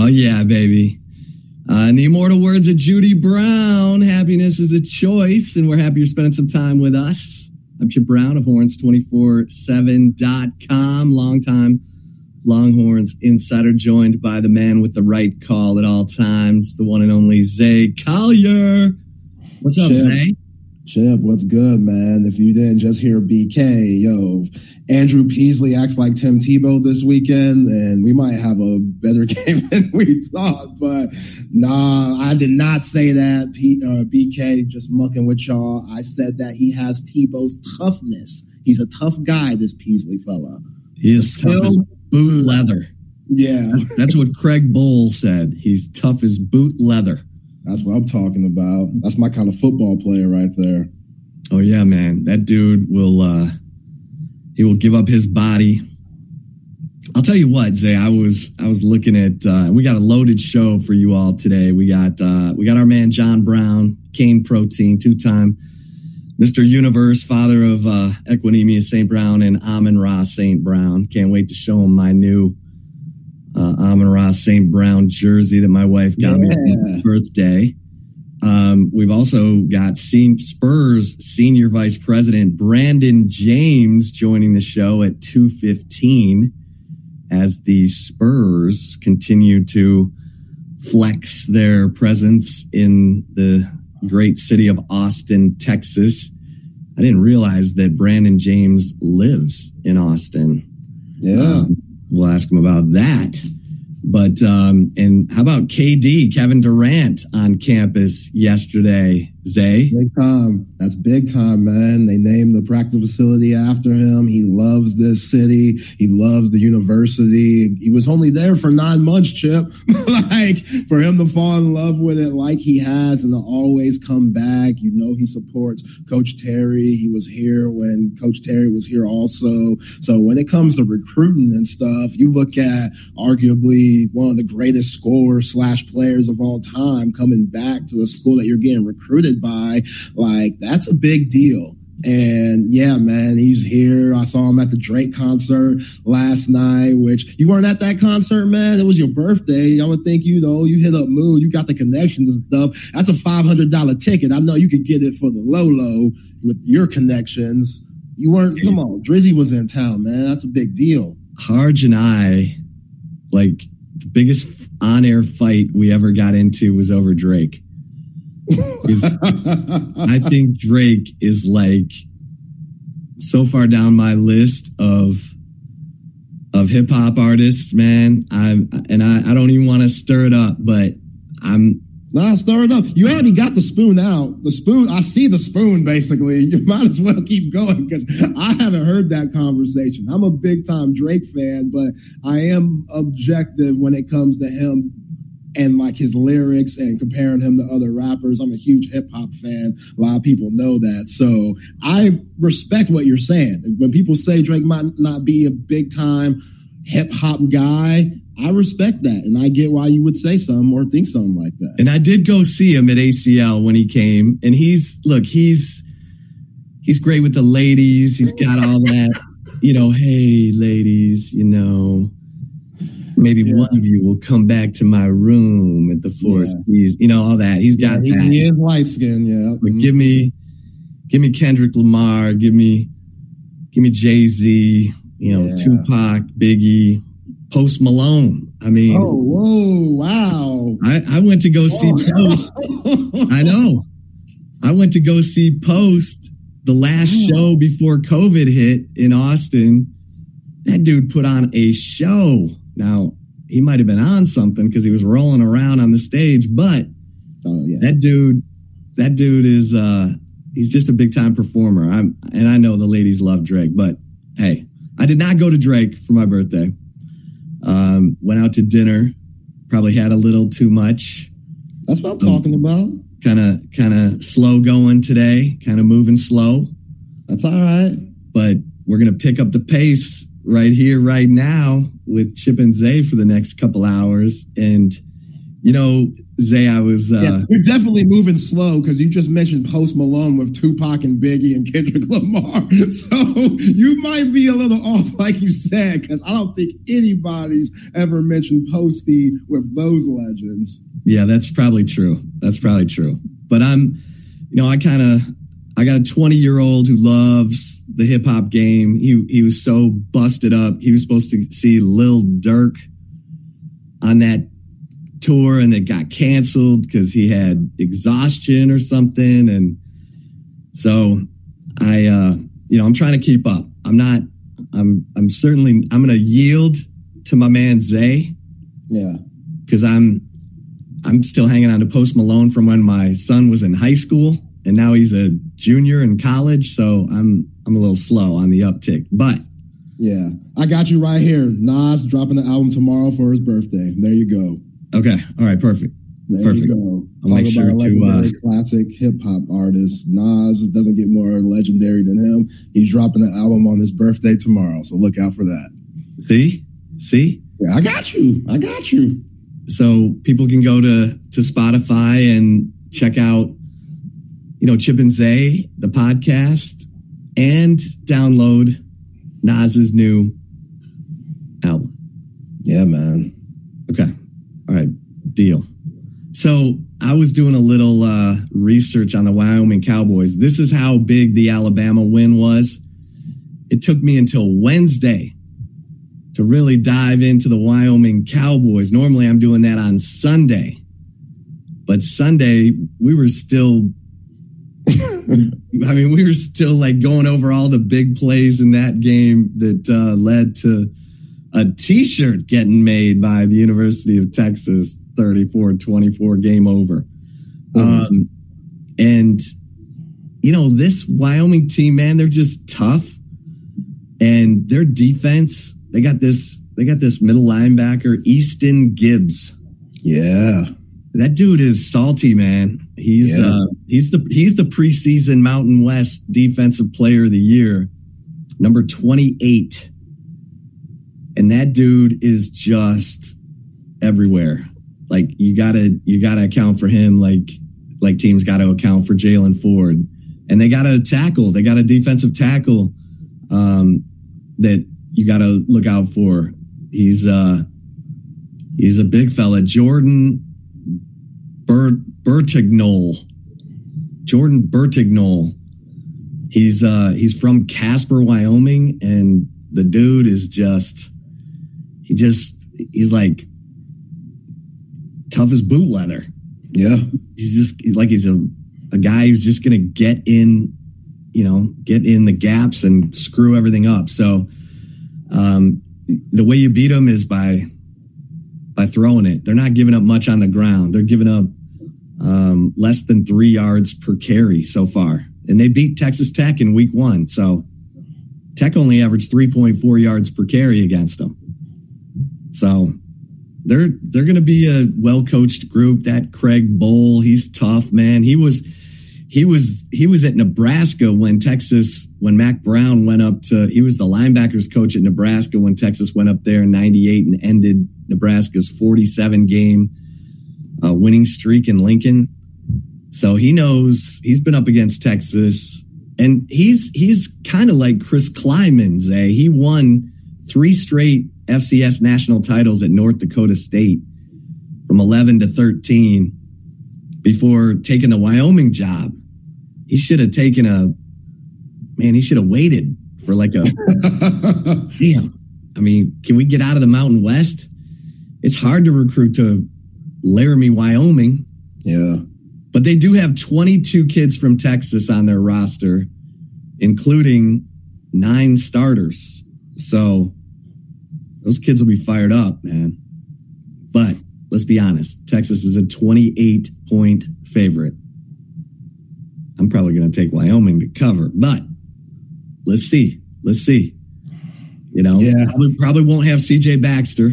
Oh, yeah, baby. Uh, in the immortal words of Judy Brown, happiness is a choice, and we're happy you're spending some time with us. I'm Chip Brown of Horns247.com, longtime Longhorns insider, joined by the man with the right call at all times, the one and only Zay Collier. What's up, Chip. Zay? Chip, what's good, man? If you didn't just hear BK, yo, Andrew Peasley acts like Tim Tebow this weekend, and we might have a better game than we thought. But nah, I did not say that. P, uh, BK just mucking with y'all. I said that he has Tebow's toughness. He's a tough guy, this Peasley fella. He is tough as boot leather. Yeah, That's what Craig Bohl said. He's tough as boot leather. That's what I'm talking about. That's my kind of football player right there. Oh yeah, man. That dude will uh he will give up his body. I'll tell you what, Zay, I was I was looking at uh we got a loaded show for you all today. We got uh we got our man John Brown, Cane Protein, two-time Mr. Universe, father of uh Equanimeous St. Brown and Amon Ra St. Brown. Can't wait to show him my new uh Amon Ra St. Brown jersey that my wife got me for my birthday. Um, we've also got sen- Spurs senior vice president Brandon James joining the show at 215 as the Spurs continue to flex their presence in the great city of Austin, Texas. I didn't realize that Brandon James lives in Austin. Yeah. Um, we'll ask him about that. But um, and how about KD Kevin Durant on campus yesterday? Zay, Big time. That's big time, man. They named the practice facility after him. He loves this city. He loves the university. He was only there for nine months, Chip. like for him to fall in love with it like he has and to always come back. You know he supports Coach Terry. He was here when Coach Terry was here also. So when it comes to recruiting and stuff, you look at arguably one of the greatest scorers slash players of all time coming back to the school that you're getting recruited by. Like that's a big deal. And yeah, man, he's here. I saw him at the Drake concert last night, which you weren't at that concert, man. It was your birthday. I would think, you know, you hit up Mood, you got the connections and stuff. That's a $500 ticket. I know you could get it for the low low with your connections. You weren't, come on, Drizzy was in town, man. That's a big deal. Harge and I, like the biggest on-air fight we ever got into was over Drake. I think Drake is like so far down my list of of hip hop artists, man. I'm and I, I don't even want to stir it up, but I'm Nah, stir it up. You already got the spoon out. The spoon, I see the spoon basically. You might as well keep going because I haven't heard that conversation. I'm a big time Drake fan, but I am objective when it comes to him and like his lyrics and comparing him to other rappers. I'm a huge hip hop fan. A lot of people know that. So I respect what you're saying. When people say Drake might not be a big time hip hop guy, I respect that. And I get why you would say something or think something like that. and I did go see him at ACL when he came, and he's look, he's he's great with the ladies. He's got all that, you know. Hey, ladies, you know, maybe Yeah. one of you will come back to my room at the Four Yeah. Seas. You know, all that. He's got Yeah, that. he, he is light skinned, yeah. But mm-hmm. give me, give me Kendrick Lamar. Give me, give me Jay Z. You know, Yeah. Tupac, Biggie, Post Malone. I mean, Oh, whoa, wow. I, I went to go oh. see Post. I know. I went to go see Post the last Wow. show before COVID hit in Austin. That dude put on a show. Now, he might have been on something because he was rolling around on the stage, but Oh, yeah. that dude, that dude is uh he's just a big time performer. I'm and I know the ladies love Drake, but hey, I did not go to Drake for my birthday. Um, went out to dinner, probably had a little too much. That's what I'm talking about. Kind of kind of slow going today, kind of moving slow, That's all right. but we're gonna pick up the pace right here, right now with Chip and Zay for the next couple hours. And You know, Zay, I was. Uh, yeah, you're definitely moving slow because you just mentioned Post Malone with Tupac and Biggie and Kendrick Lamar. So you might be a little off, like you said, because I don't think anybody's ever mentioned Posty with those legends. Yeah, that's probably true. That's probably true. But I'm, you know, I kind of, I got a 20 year old who loves the hip hop game. He he was so busted up. He was supposed to see Lil Durk on that tour and it got canceled because he had exhaustion or something. And so I, uh, you know, I'm trying to keep up. I'm not, I'm, I'm certainly, I'm going to yield to my man Zay. Yeah. Cause I'm, I'm still hanging on to Post Malone from when my son was in high school and now he's a junior in college. So I'm, I'm a little slow on the uptick, but yeah, I got you right here. Nas dropping the album tomorrow for his birthday. There you go. Okay. All right. Perfect. There perfect. you go. I'll Talk make sure to uh, classic hip hop artist. Nas doesn't get more legendary than him. He's dropping the album on his birthday tomorrow, so look out for that. See, see. Yeah, I got you. I got you. So people can go to to Spotify and check out, you know, Chip and Zay, the podcast, and download Nas's new album. Yeah, man. Okay. All right. Deal. So I was doing a little uh, research on the Wyoming Cowboys. This is how big the Alabama win was. It took me until Wednesday to really dive into the Wyoming Cowboys. Normally I'm doing that on Sunday, but Sunday we were still I mean, we were still like going over all the big plays in that game that uh, led to a t-shirt getting made by the University of Texas 34-24 game over. Mm-hmm. Um, and you know, this Wyoming team, man, they're just tough. And their defense, they got this, they got this middle linebacker, Easton Gibbs. Yeah. That dude is salty, man. He's yeah. uh he's the he's the preseason Mountain West defensive player of the year, number 28. And that dude is just everywhere. Like you gotta you gotta account for him like like teams gotta account for Jaylan Ford. And they got a tackle. They got a defensive tackle um, that you gotta look out for. He's uh he's a big fella. Jordan Bert Bertagnole. Jordan Bertagnole. He's uh he's from Casper, Wyoming, and the dude is just he just he's like tough as boot leather. Yeah. He's just like he's a a guy who's just gonna get in, you know, get in the gaps and screw everything up. So um the way you beat them is by by throwing it. They're not giving up much on the ground. They're giving up um, less than three yards per carry so far. And they beat Texas Tech in week one. So Tech only averaged 3.4 yards per carry against them. So they're they're going to be a well coached group. That Craig Bohl, he's tough, man. He was he was he was at Nebraska when Texas when Mack Brown went up to he was the linebackers coach at Nebraska when Texas went up there in 98 and ended Nebraska's 47 game uh, winning streak in Lincoln. So he knows he's been up against Texas and he's he's kind of like Chris Klieman's. Eh? He won three straight FCS national titles at North Dakota State from 11 to 13 before taking the Wyoming job. He should have taken a man. He should have waited for like a damn. I mean, can we get out of the Mountain West? It's hard to recruit to Laramie, Wyoming. Yeah. But they do have 22 kids from Texas on their roster, including nine starters. So those kids will be fired up, man. But let's be honest Texas is a 28 point favorite. I'm probably going to take Wyoming to cover, but let's see. Let's see. You know, yeah. probably, probably won't have CJ Baxter.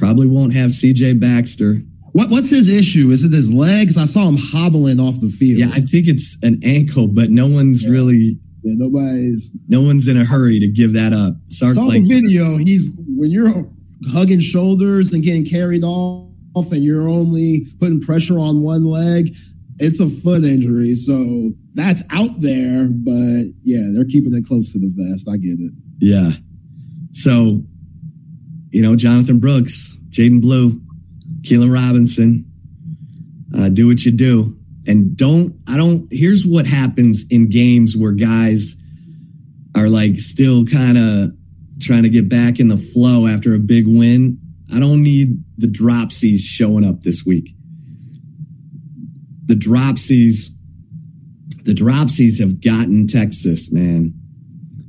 Probably won't have CJ Baxter. What what's his issue? Is it his legs? I saw him hobbling off the field. Yeah, I think it's an ankle, but no one's yeah. really yeah, nobody's no one's in a hurry to give that up. Sark saw the video. He's when you're hugging shoulders and getting carried off off and you're only putting pressure on one leg, it's a foot injury. So that's out there, but yeah, they're keeping it close to the vest. I get it. Yeah. So, you know, Jonathan Brooks, Jaydon Blue, Keilan Robinson, uh, do what you do. And don't, I don't, here's what happens in games where guys are like still kind of trying to get back in the flow after a big win. I don't need the dropsies showing up this week. The dropsies, the dropsies have gotten Texas, man.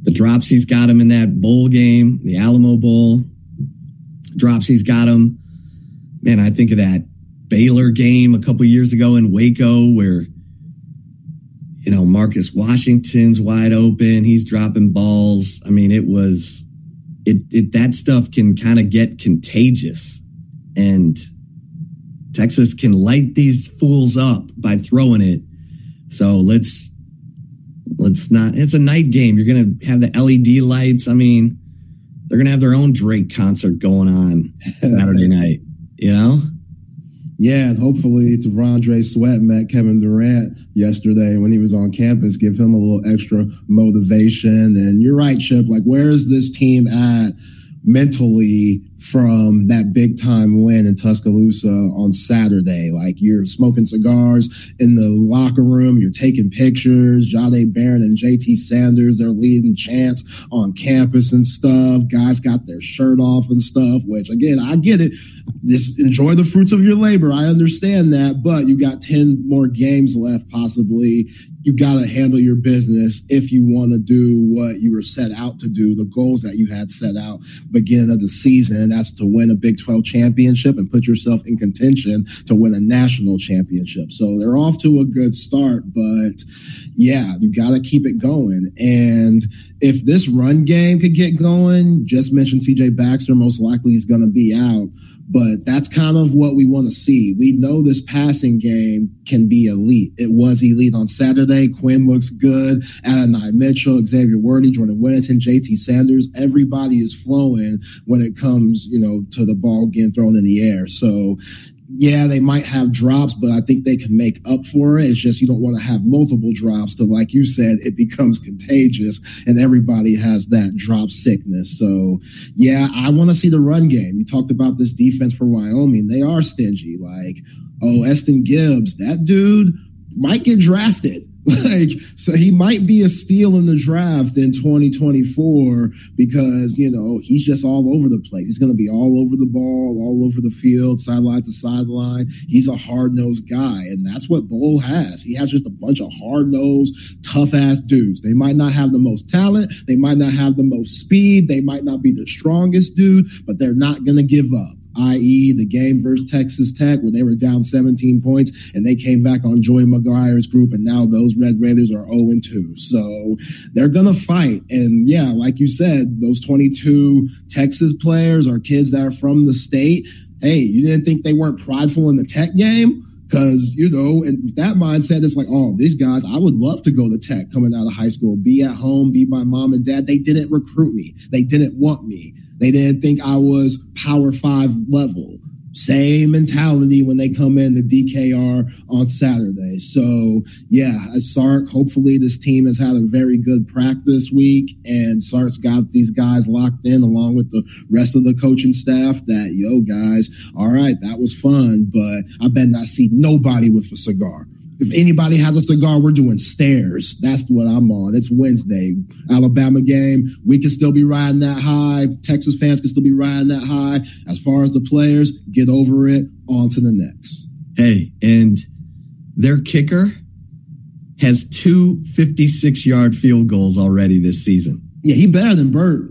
The dropsies got him in that bowl game, the Alamo Bowl. Dropsies got him. Man, I think of that Baylor game a couple years ago in Waco where you know Marcus Washington's wide open, he's dropping balls. I mean, it was it, it that stuff can kind of get contagious and Texas can light these fools up by throwing it. So let's let's not it's a night game. You're going to have the LED lights. I mean, they're going to have their own Drake concert going on Saturday night, you know? Yeah, and hopefully T'Vondre Sweat met Kevin Durant yesterday when he was on campus, give him a little extra motivation. And you're right, Chip. Like, where is this team at mentally from that big time win in Tuscaloosa on Saturday. Like you're smoking cigars in the locker room, you're taking pictures. Jahdae Barron and JT Sanders, they're leading chants on campus and stuff. Guys got their shirt off and stuff, which again, I get it. Just enjoy the fruits of your labor. I understand that, but you got 10 more games left possibly you got to handle your business if you want to do what you were set out to do, the goals that you had set out beginning of the season. That's to win a Big 12 championship and put yourself in contention to win a national championship. So they're off to a good start, but yeah, you got to keep it going. And if this run game could get going, just mentioned CJ Baxter, most likely is going to be out but that's kind of what we want to see. We know this passing game can be elite. It was elite on Saturday. Quinn looks good. Adonai Mitchell, Xavier Worthy, Jordan Whittington, JT Sanders. Everybody is flowing when it comes, you know, to the ball getting thrown in the air. So yeah, they might have drops, but I think they can make up for it. It's just you don't want to have multiple drops to, like you said, it becomes contagious and everybody has that drop sickness. So yeah, I want to see the run game. You talked about this defense for Wyoming. They are stingy. Like, oh, Easton Gibbs, that dude might get drafted. Like, so he might be a steal in the draft in 2024 because, you know, he's just all over the place. He's going to be all over the ball, all over the field, sideline to sideline. He's a hard nosed guy. And that's what Bohl has. He has just a bunch of hard nosed, tough ass dudes. They might not have the most talent. They might not have the most speed. They might not be the strongest dude, but they're not going to give up i.e., the game versus Texas Tech, where they were down 17 points and they came back on Joey McGuire's group, and now those Red Raiders are 0 2. So they're going to fight. And yeah, like you said, those 22 Texas players are kids that are from the state. Hey, you didn't think they weren't prideful in the Tech game? Cause, you know, and that mindset is like, oh, these guys, I would love to go to tech coming out of high school, be at home, be my mom and dad. They didn't recruit me. They didn't want me. They didn't think I was power five level. Same mentality when they come in the DKR on Saturday. So yeah, Sark, hopefully this team has had a very good practice week and Sark's got these guys locked in along with the rest of the coaching staff that, yo guys, all right, that was fun, but I bet not see nobody with a cigar. If anybody has a cigar, we're doing stairs. That's what I'm on. It's Wednesday. Alabama game. We can still be riding that high. Texas fans can still be riding that high. As far as the players, get over it. On to the next. Hey, and their kicker has two 56 yard field goals already this season. Yeah, he better than Bert,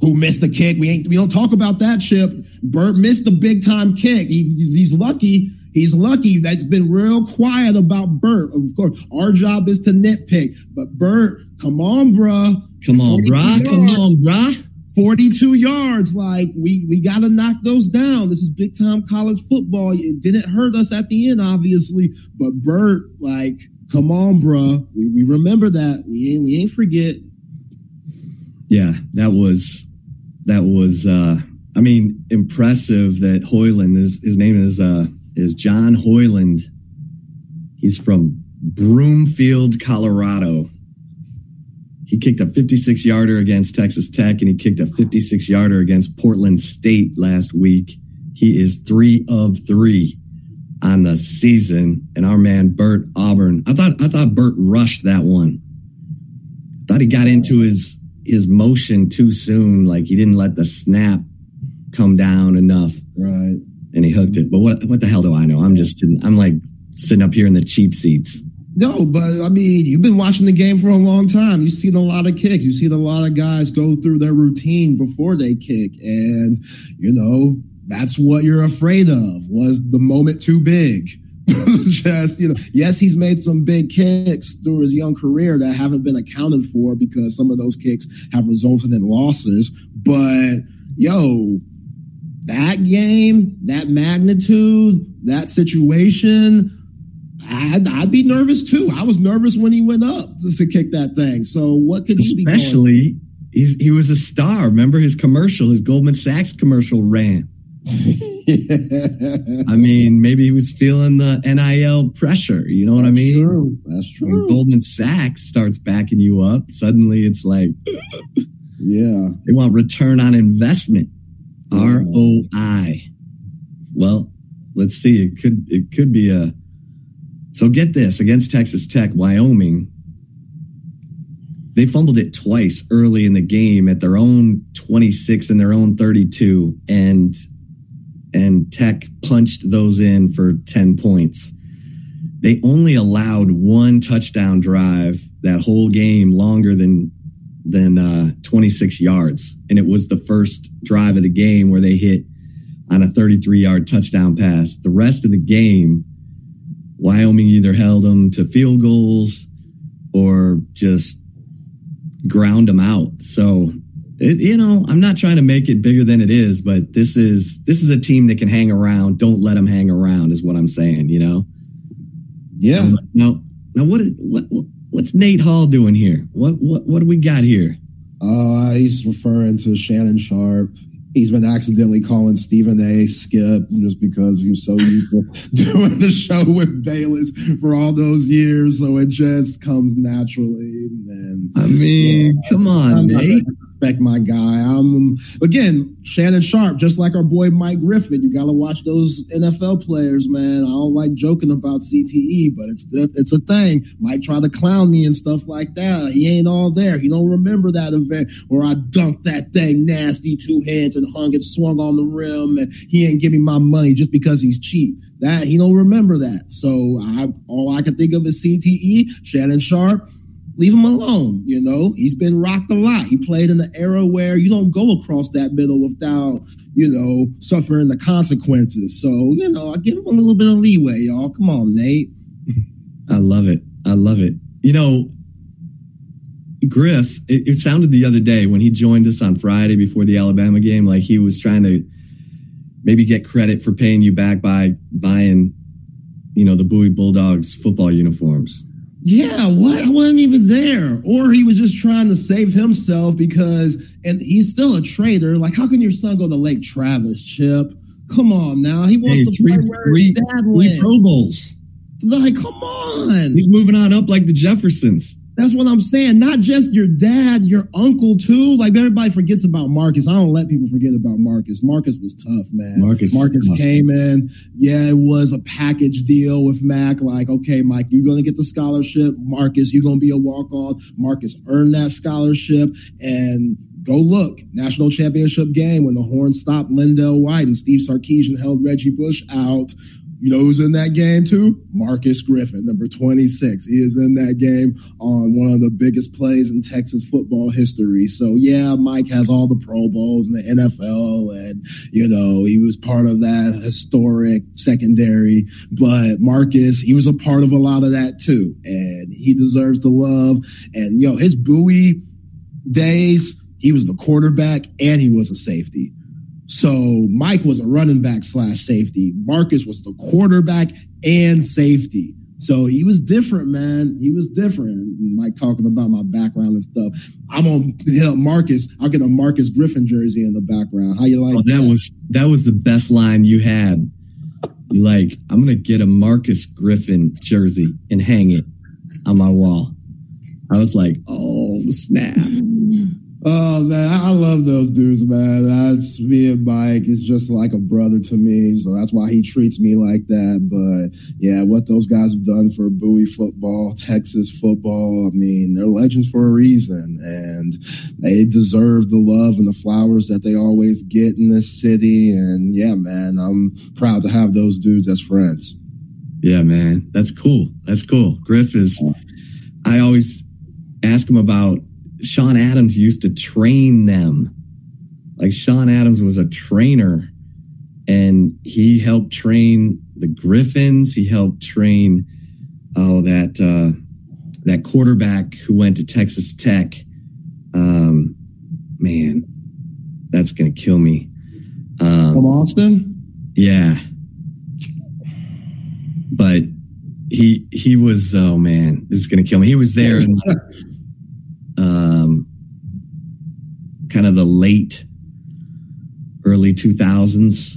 who missed the kick. We ain't we don't talk about that chip. Bert missed the big time kick. He, he's lucky He's lucky that's been real quiet about Bert. Of course, our job is to nitpick, but Bert, come on, bruh. Come on, bruh. Come on, bruh. 42 yards. Like we, we got to knock those down. This is big time college football. It didn't hurt us at the end, obviously, but Bert, like, come on, bruh. We, we remember that. We ain't, we ain't forget. Yeah, that was, that was, uh, I mean, impressive that Hoyland is his name is uh is John Hoyland. He's from Broomfield, Colorado. He kicked a 56 yarder against Texas Tech and he kicked a 56 yarder against Portland State last week. He is three of three on the season. And our man Bert Auburn, I thought I thought Bert rushed that one. Thought he got into his his motion too soon. Like he didn't let the snap come down enough. Right. And he hooked it. But what what the hell do I know? I'm just I'm like sitting up here in the cheap seats. No, but I mean, you've been watching the game for a long time. You've seen a lot of kicks. You've seen a lot of guys go through their routine before they kick. And, you know, that's what you're afraid of. Was the moment too big? Just, you know, yes, he's made some big kicks through his young career that haven't been accounted for because some of those kicks have resulted in losses. But, yo, that game, that magnitude, that situation, I'd, I'd, be nervous too. I was nervous when he went up to kick that thing. So what could he be? Especially, he's, he was a star. Remember his commercial, his Goldman Sachs commercial ran. I mean, maybe he was feeling the NIL pressure. You know what That's I mean? True. That's true. When Goldman Sachs starts backing you up, suddenly it's like, yeah, they want return on investment, ROI. Well, let's see. It could it could be a so get this against Texas Tech, Wyoming, they fumbled it twice early in the game at their own 26 and their own 32 and and Tech punched those in for 10 points. They only allowed one touchdown drive that whole game longer than than uh, 26 yards and it was the first drive of the game where they hit on a 33 yard touchdown pass. The rest of the game Wyoming either held them to field goals or just ground them out. So, it, you know, I'm not trying to make it bigger than it is, but this is this is a team that can hang around. Don't let them hang around, is what I'm saying. You know. Yeah. Um, now, now, what what what's Nate Hall doing here? What what what do we got here? Uh, he's referring to Shannon Sharpe. he's been accidentally calling Stephen A. Skip just because he was so used to doing the show with Bayless for all those years. So it just comes naturally. And I mean, yeah, come on, Nate respect my guy. Um, again, Shannon Sharpe, just like our boy Mike Griffin. You got to watch those NFL players, man. I don't like joking about CTE, but it's it's a thing. Mike try to clown me and stuff like that. He ain't all there. He don't remember that event where I dunked that thing nasty two hands and hung it, swung on the rim, and he ain't give me my money just because he's cheap. That he don't remember that. So I all I can think of is CTE, Shannon Sharpe leave him alone. You know, he's been rocked a lot. He played in the era where you don't go across that middle without, you know, suffering the consequences. So, you know, I give him a little bit of leeway, y'all. Come on, Nate. I love it. I love it. You know, Griff, it, it sounded the other day when he joined us on Friday before the Alabama game, like he was trying to maybe get credit for paying you back by buying, you know, the Bowie Bulldogs football uniforms. Yeah, what? I wasn't even there. Or he was just trying to save himself because, and he's still a traitor. Like, how can your son go to Lake Travis, Chip? Come on now. He wants hey, to three, play where three, dad went. Pro Bowls. Like, come on. He's moving on up like the Jeffersons. That's what I'm saying. Not just your dad, your uncle too. Like everybody forgets about Marcus. I don't let people forget about Marcus. Marcus was tough, man. Marcus, Marcus came in. Yeah, it was a package deal with Mack. Like, okay, Mike, you're gonna get the scholarship. Marcus, you're gonna be a walk on. Marcus earned that scholarship, and go look national championship game when the horn stopped LenDale White and Steve Sarkisian held Reggie Bush out you know who's in that game too? Marcus Griffin, number 26. He is in that game on one of the biggest plays in Texas football history. So yeah, Mike has all the Pro Bowls in the NFL and, you know, he was part of that historic secondary, but Marcus, he was a part of a lot of that too. And he deserves the love. And, you know, his Bowie days, he was the quarterback and he was a safety. So Mike was a running back slash safety. Marcus was the quarterback and safety. So he was different, man. He was different. Mike talking about my background and stuff. I'm gonna up Marcus. I'll get a Marcus Griffin jersey in the background. How you like oh, that, that? was that was the best line you had. You like, I'm gonna get a Marcus Griffin jersey and hang it on my wall. I was like, oh snap. Oh man, I love those dudes, man. That's me and Mike. It's just like a brother to me, so that's why he treats me like that. But yeah, what those guys have done for Bowie football, Texas football, I mean, they're legends for a reason, and they deserve the love and the flowers that they always get in this city. And yeah, man, I'm proud to have those dudes as friends. Yeah, man, that's cool. That's cool. Griff is. I always ask him about Sean Adams used to train them. Like Sean Adams was a trainer and he helped train the Griffins. He helped train, oh, that, uh, that quarterback who went to Texas Tech. Um, man, that's going to kill me. Um, From Austin? Yeah. But he, he was, oh man, this is going to kill me. He was there in like, um, kind of the late, early 2000s.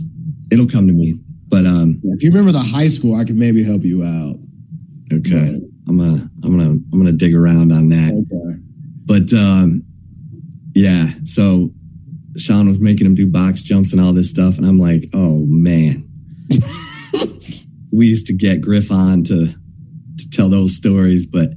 It'll come to me. But um, if you remember the high school, I could maybe help you out. Okay. I'm gonna I'm gonna I'm gonna dig around on that. Okay. But um, yeah, so Sean was making him do box jumps and all this stuff, and I'm like, oh man. we used to get Griff on to to tell those stories, but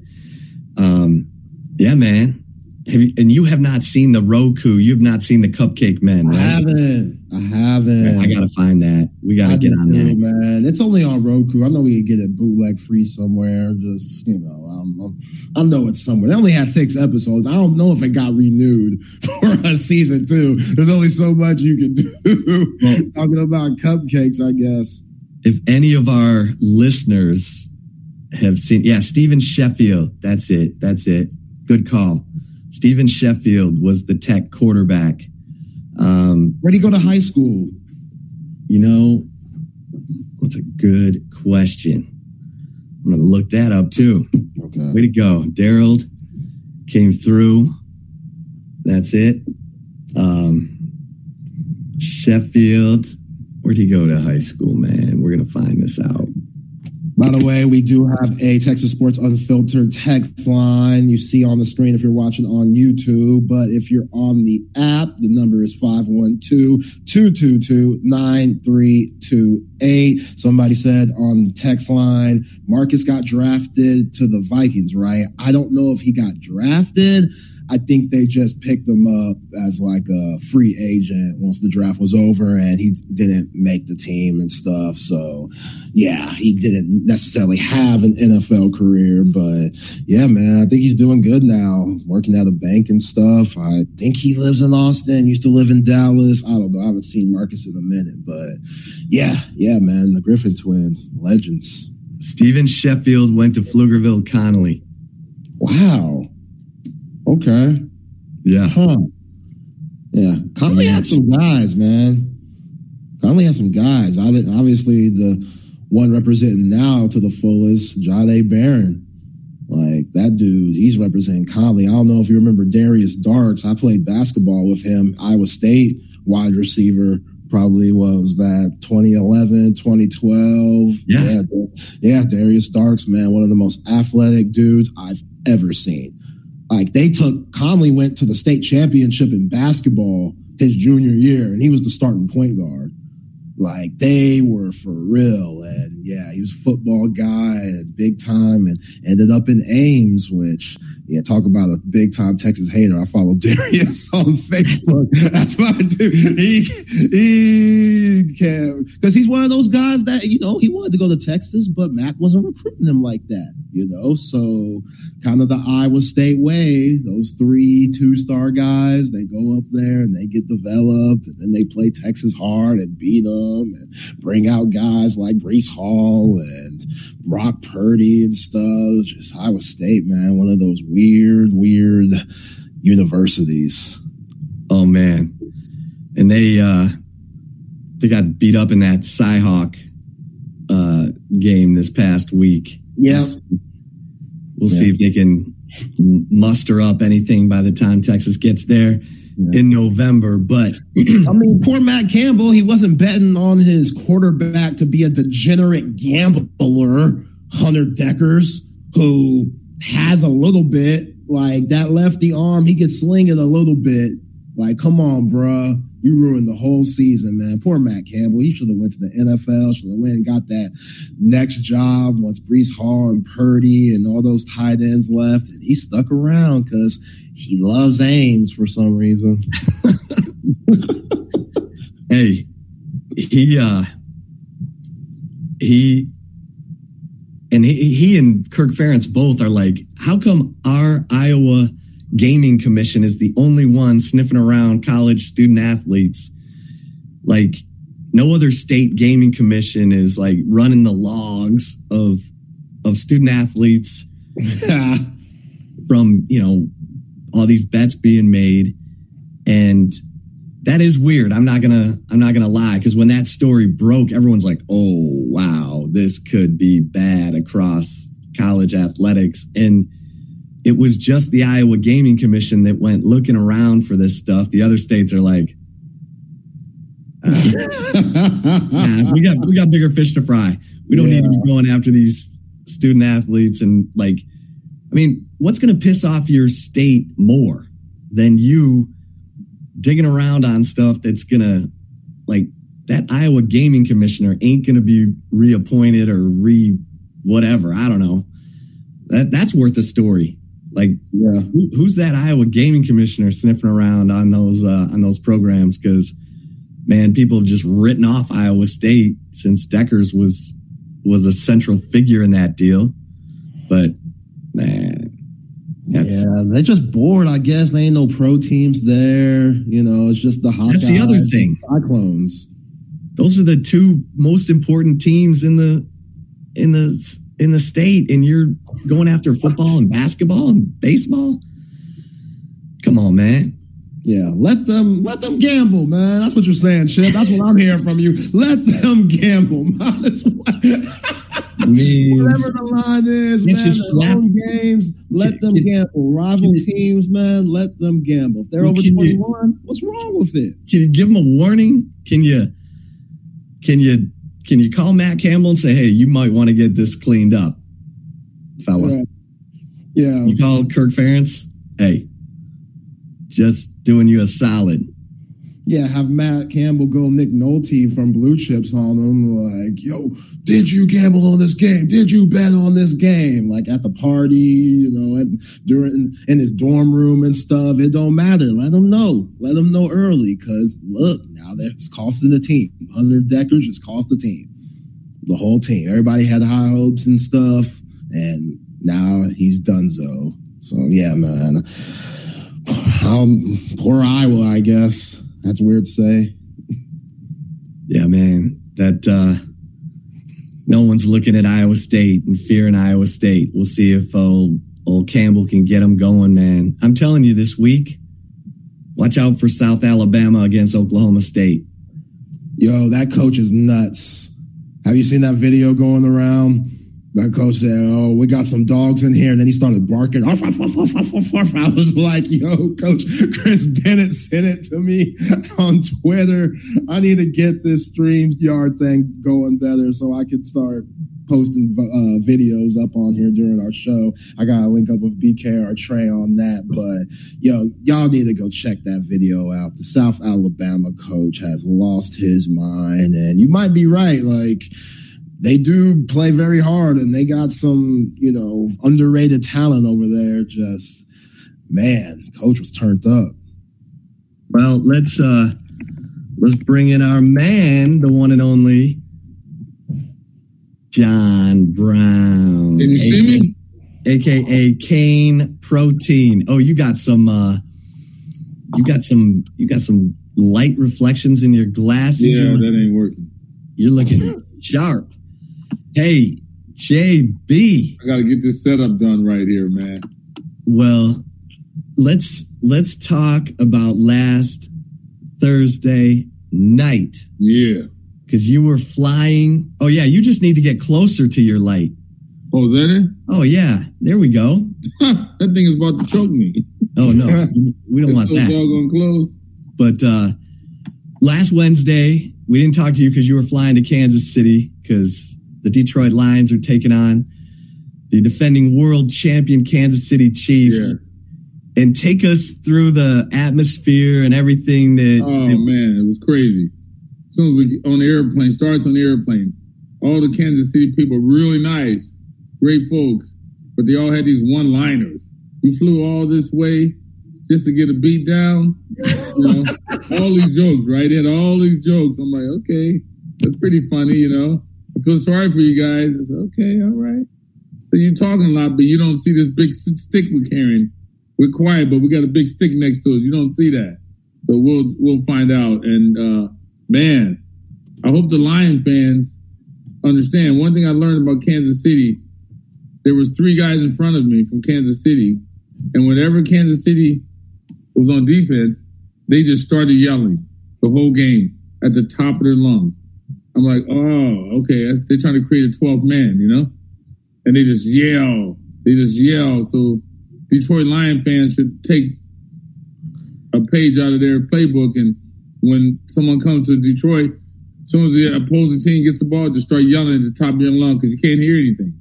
um, yeah, man. You, and you have not seen the Roku. You've not seen the Cupcake Men, right? I haven't. I haven't. I gotta find that. We gotta get on that, man. It's only on Roku. I know we can get it bootleg free somewhere. Just you know, um, I know it's somewhere. They only had six episodes. I don't know if it got renewed for a season two. There's only so much you can do. Well, Talking about cupcakes, I guess. If any of our listeners have seen, yeah, Stephen Sheffield. That's it. That's it. Good call. Stephen Sheffield was the tech quarterback. Um, Where'd he go to high school? You know, that's a good question. I'm going to look that up too. Okay. Way to go. Daryl came through. That's it. Um, Sheffield. Where'd he go to high school, man? We're going to find this out. By the way, we do have a Texas Sports Unfiltered text line you see on the screen if you're watching on YouTube. But if you're on the app, the number is 512-222-9328. Somebody said on the text line, Marcus got drafted to the Vikings, right? I don't know if he got drafted. I think they just picked him up as like a free agent once the draft was over and he didn't make the team and stuff. So yeah, he didn't necessarily have an NFL career, but yeah, man, I think he's doing good now, working at a bank and stuff. I think he lives in Austin, used to live in Dallas. I don't know. I haven't seen Marcus in a minute, but yeah, yeah, man, the Griffin twins, legends. Stephen Sheffield went to Pflugerville Connally. Wow. Okay. Yeah. Huh. Yeah. Connally had some guys, man. Connally had some guys. Obviously, the one representing now to the fullest, Jahdae Barron. Like that dude, he's representing Connally. I don't know if you remember Darius Darks. I played basketball with him, Iowa State wide receiver. Probably was that 2011, 2012. Yeah. yeah. Yeah. Darius Darks, man, one of the most athletic dudes I've ever seen. Like they took Connally went to the state championship in basketball his junior year, and he was the starting point guard. Like they were for real. And yeah, he was a football guy and big time and ended up in Ames, which yeah, talk about a big time Texas hater. I follow Darius on Facebook. That's what I do. He he can because he's one of those guys that you know he wanted to go to Texas, but Mack wasn't recruiting him like that. You know, so kind of the Iowa State way. Those three two star guys, they go up there and they get developed, and then they play Texas hard and beat them, and bring out guys like Breece Hall and Brock Purdy and stuff. Just Iowa State, man, one of those weird, weird universities. Oh man, and they uh they got beat up in that Cyhawk uh, game this past week. Yeah. We'll see if they can muster up anything by the time Texas gets there yeah. In November. But I mean, poor Matt Campbell, he wasn't betting on his quarterback to be a degenerate gambler, Hunter Dekkers, who has a little bit like that lefty arm. He could sling it a little bit. Like, come on, bruh. You ruined the whole season, man. Poor Matt Campbell. He should have went to the NFL. Should have went and got that next job once Breece Hall and Purdy and all those tight ends left. And he stuck around because he loves Ames for some reason. hey, he uh he and he, he and Kirk Ferentz both are like, how come our Iowa gaming commission is the only one sniffing around college student athletes? Like no other state gaming commission is like running the logs of of student athletes from you know all these bets being made. And that is weird. I'm not gonna, I'm not gonna lie. Cause when that story broke, everyone's like, oh, wow, this could be bad across college athletics. And it was just the Iowa Gaming Commission that went looking around for this stuff. The other states are like, uh, yeah, we got we got bigger fish to fry. We don't yeah. need to be going after these student athletes and like I mean, what's going to piss off your state more than you digging around on stuff that's going to, like, that Iowa gaming commissioner ain't going to be reappointed or re whatever. I don't know. That that's worth a story. Like, yeah. who, who's that Iowa gaming commissioner sniffing around on those uh, on those programs? Because man, people have just written off Iowa State since Dekkers was was a central figure in that deal. But man. That's, yeah, they're just bored. I guess there ain't no pro teams there. You know, it's just the hot. That's the other thing. Cyclones. Those are the two most important teams in the in the in the state, and you're going after football and basketball and baseball. Come on, man. Yeah, let them let them gamble, man. That's what you're saying, Chip. That's what I'm hearing from you. Let them gamble. mean, whatever the line is, man. Slap, games, let them gamble. Rival teams, man, let them gamble. If they're over twenty one, what's wrong with it? Can you give them a warning? Can you? Can you? Can you call Matt Campbell and say, "Hey, you might want to get this cleaned up, fella"? Yeah. yeah. You call Kirk Ferentz. Hey, just doing you a solid. Yeah, have Matt Campbell go Nick Nolte from Blue Chips on him, like, yo, did you gamble on this game? Did you bet on this game? Like at the party, you know, and during in his dorm room and stuff. It don't matter. Let them know. Let them know early. Cause look, now that's costing the team. Hunter Dekkers just cost the team. The whole team. Everybody had high hopes and stuff. And now he's done so. So yeah, man. Um, poor Iowa, I guess. That's weird to say. Yeah, man. That uh no one's looking at Iowa State and fearing Iowa State. We'll see if old, old Campbell can get them going, man. I'm telling you this week, watch out for South Alabama against Oklahoma State. Yo, that coach is nuts. Have you seen that video going around? That coach said, "Oh, we got some dogs in here," and then he started barking. I was like, "Yo, Coach Chris Bennett sent it to me on Twitter. I need to get this StreamYard thing going better so I can start posting uh, videos up on here during our show. I gotta link up with BK or Trey on that. But yo, y'all need to go check that video out. The South Alabama coach has lost his mind, and you might be right. Like they do play very hard and they got some, you know, underrated talent over there. Just man, coach was turned up. Well, let's uh let's bring in our man, the one and only John Brown. Can you see me? AKA Kane Protein. Oh, you got some uh you got some you got some light reflections in your glasses. Yeah, that ain't working. You're looking sharp. Hey, JB. I got to get this setup done right here, man. Well, let's let's talk about last Thursday night. Yeah. Cuz you were flying. Oh yeah, you just need to get closer to your light. Oh, is that it? Oh yeah, there we go. that thing is about to choke me. Oh no, we don't want so that. doggone close. But uh, last Wednesday, we didn't talk to you because you were flying to Kansas City because the Detroit Lions are taking on the defending world champion Kansas City Chiefs. Yeah. And take us through the atmosphere and everything that. Oh that- man, it was crazy. As soon as we on the airplane, starts on the airplane. All the Kansas City people really nice, great folks, but they all had these one-liners. You flew all this way just to get a beat down. You know, all these jokes, right? They had all these jokes. I'm like, okay, that's pretty funny. You know, I feel sorry for you guys. It's okay, all right. So you're talking a lot, but you don't see this big stick we're carrying. We're quiet, but we got a big stick next to us. You don't see that. So we'll we'll find out. And uh, man, I hope the Lion fans understand. One thing I learned about Kansas City, there was three guys in front of me from Kansas City, and whenever Kansas City was on defense, they just started yelling the whole game at the top of their lungs. I'm like, oh, okay, that's, they're trying to create a 12th man, you know, and they just yell, they just yell. So Detroit Lion fans should take a page out of their playbook, and when someone comes to Detroit, as soon as the opposing team gets the ball, just start yelling at the top of your lung because you can't hear anything.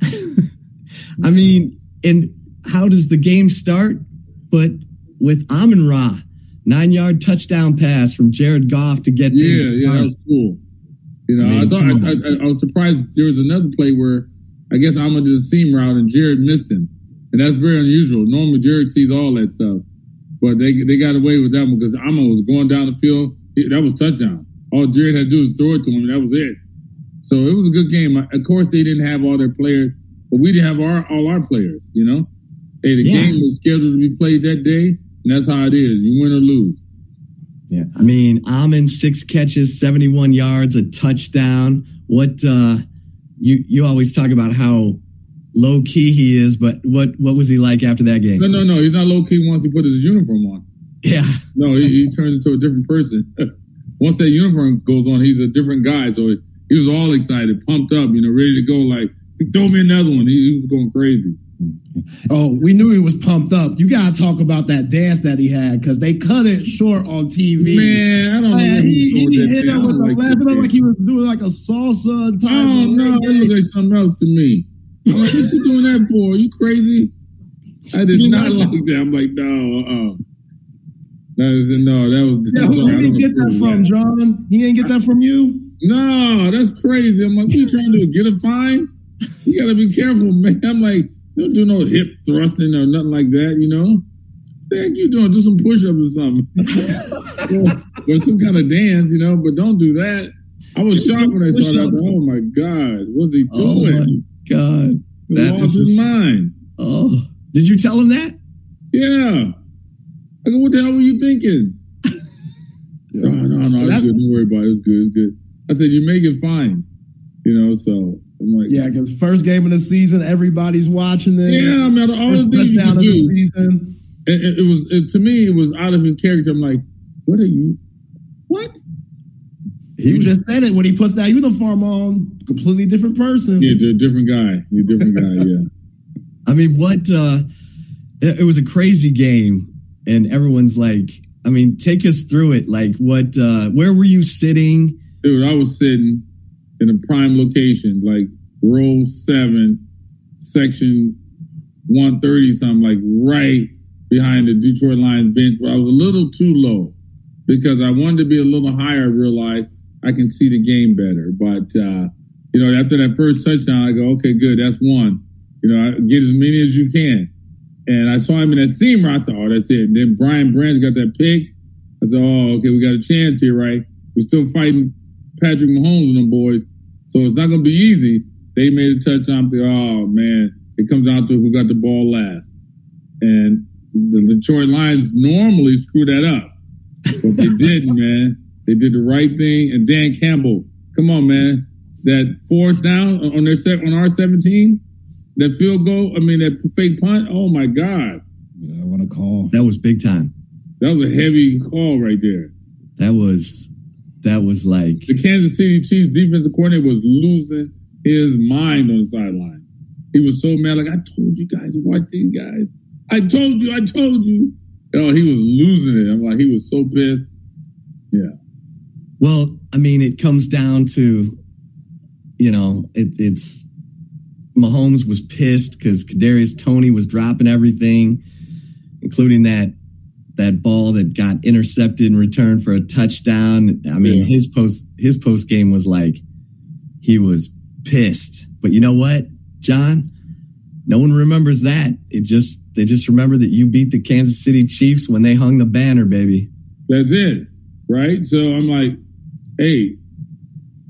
I mean, and how does the game start? But with Amon Ra, nine yard touchdown pass from Jared Goff to get Yeah, things yeah, yeah, that was cool. You know, I I, thought I. I, I was surprised there was another play where I guess Amon did a seam route and Jared missed him, and that's very unusual. Normally Jared sees all that stuff, but they they got away with that one because Amon was going down the field. That was touchdown. All Jared had to do was throw it to him, and that was it. So it was a good game. Of course, they didn't have all their players, but we didn't have our all our players. You know, hey, the Yeah. game was scheduled to be played that day, and that's how it is. You win or lose. I mean, Amon six catches, seventy one yards, a touchdown. What uh, you you always talk about how low key he is, but what what was he like after that game? No, no, no. He's not low key once he put his uniform on. Yeah, No, he, he turned into a different person. Once that uniform goes on, he's a different guy. So he was all excited, pumped up, you know, ready to go. Like, throw me another one. He, he was going crazy. Oh, we knew he was pumped up. You gotta talk about that dance that he had because they cut it short on TV. Man, I don't know. He, he hit that. I with like laugh. It looked like he was doing like a salsa type. Oh, no, it looked like something else to me. I'm like, what you doing that for? Are you crazy? I did You not like- like that. I'm like, no, uh-uh. That was, no, that was. Yeah, who did he get that from, John? He ain't get that from you. No, that's crazy. I'm like, what you trying to do? Get a fine? You gotta be careful, man. I'm like, don't do no hip thrusting or nothing like that, you know? Heck you doing? Do some push-ups or something. or, or some kind of dance, you know, but don't do that. I was Do shocked when I saw that. Oh my God, what's he Oh my doing? god, he that lost is his a- mind. oh, did you tell him that? Yeah. I go, what the hell were you thinking? No, no, no, it's good. Don't worry about it. It's good. It's good. I said, you make it fine. You know, so like, Yeah, because first game of the season, everybody's watching it. Yeah, I mean, all the things you can of the do. season. It, it, it was it, to me. It was out of his character. I'm like, what are you? What? He just said it when he puts that uniform on. Completely different person. Yeah, a different guy. You're a different guy. Yeah. I mean, what? uh It, it was a crazy game, and everyone's like, I mean, take us through it. Like, what? uh Where were you sitting? Dude, I was sitting in a prime location, like row seven, section one thirty, something like right behind the Detroit Lions bench. But I was a little too low because I wanted to be a little higher. I realized I can see the game better. But uh, you know, after that first touchdown, I go, okay, good, that's one. You know, get as many as you can. And I saw him in that seam. I thought, oh, that's it. And then Brian Branch got that pick. I said, oh, okay, we got a chance here, right? We're still fighting Patrick Mahomes and them boys. So it's not going to be easy. They made a touchdown. I'm thinking, oh, man, it comes down to who got the ball last. And the Detroit Lions normally screw that up. But they didn't, man. They did the right thing. And Dan Campbell, come on, man. That fourth down on their set on our 17, that field goal, I mean, that fake punt, oh, my God. Yeah, want to call. That was big time. That was a heavy call right there. That was that was like The Kansas City Chiefs defensive coordinator was losing his mind on the sideline. He was so mad, like I told you guys, watch these guys. I told you, I told you. Oh, he was losing it. I'm like, he was so pissed. Yeah. Well, I mean, it comes down to, you know, it, it's Mahomes was pissed because Kadarius Toney was dropping everything, including that that ball that got intercepted in return for a touchdown. I mean, Yeah. his post his post game was like he was pissed. But you know what, John? No one remembers that. It just they just remember that you beat the Kansas City Chiefs when they hung the banner, baby. That's it, right? So I'm like, hey,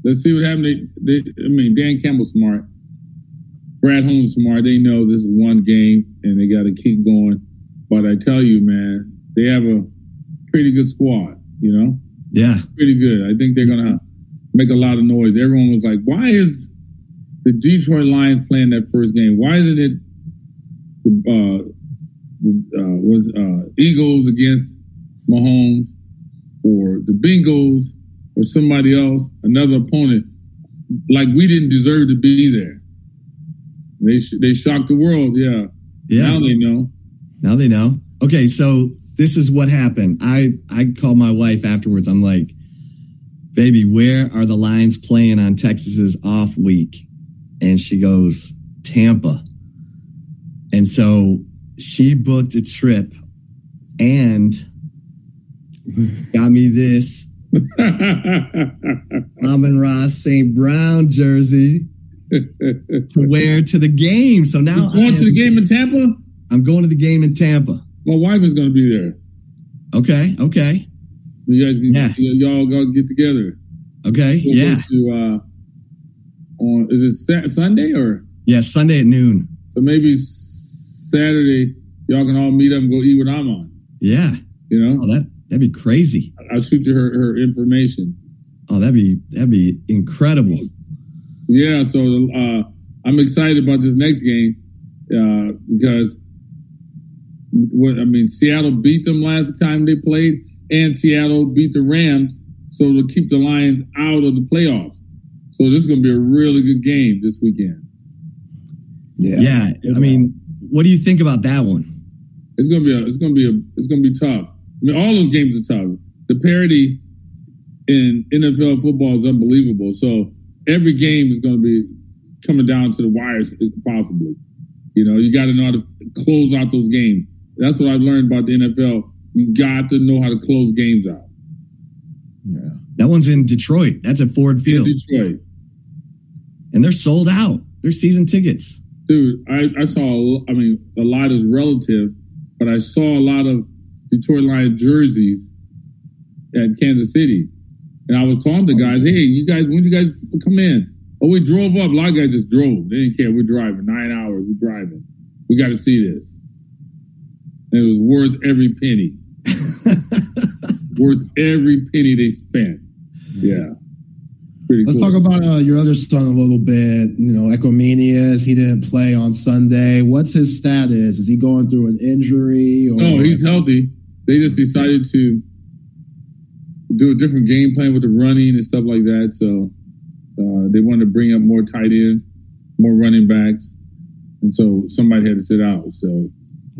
let's see what happened. They, they, I mean, Dan Campbell's smart. Brad Holmes smart. They know this is one game and they got to keep going. But I tell you, man, they have a pretty good squad. You know, Yeah. pretty good. I think they're gonna make a lot of noise. Everyone was like, why is the Detroit Lions playing that first game? Why isn't it the uh, the uh, was uh, Eagles against Mahomes or the Bengals or somebody else, another opponent? Like we didn't deserve to be there. They sh- they shocked the world. Yeah. Yeah. Now they know. Now they know. Okay, so this is what happened. I I called my wife afterwards. I'm like, "Baby, where are the Lions playing on Texas's off week?" And she goes, "Tampa." And so she booked a trip and got me this Amon Ra St. Brown jersey to wear to the game. So now I'm Going to the game in Tampa. I'm going to the game in Tampa. My wife is going to be there. Okay, okay, You guys, can, Yeah. y- y'all go get together. okay. We'll Yeah, To, uh, on is it Sunday or yeah. Sunday at noon. so maybe Saturday? Y'all can all meet up and go eat what I'm on. Yeah. You know, Oh, that that'd be crazy. I'll shoot you her, her information. Oh, that'd be that'd be incredible. Yeah, so uh, I'm excited about this next game uh, because what I mean, Seattle beat them last time they played, and Seattle beat the Rams, so to keep the Lions out of the playoffs. So this is going to be a really good game this weekend. Yeah. yeah. I mean, what do you think about that one? It's going to be a, it's going to be a, it's going to be tough. I mean, all those games are tough. The parity in NFL football is unbelievable. So every game is going to be coming down to the wires, possibly. You know, you got to know how to close out those games. That's what I've learned about the NFL. You got to know how to close games out. Yeah. That one's in Detroit. That's at Ford Field, Detroit, and they're sold out. They're season tickets. dude. I, I saw. I mean, a lot is relative, but I saw a lot of Detroit Lions jerseys at Kansas City, and I was talking to guys, "Hey, you guys, when you guys come in?" Oh, we drove up. A lot of guys just drove. They didn't care. We're driving nine hours. We're driving. We got to see this. It was worth every penny. worth every penny they spent. Yeah. Pretty Let's cool. talk about uh, your other son a little bit. You know, Equanimeous, he didn't play on Sunday. What's his status? Is he going through an injury? Or No, he's healthy. They just decided to do a different game plan with the running and stuff like that. So uh, they wanted to bring up more tight ends, more running backs, and so somebody had to sit out. So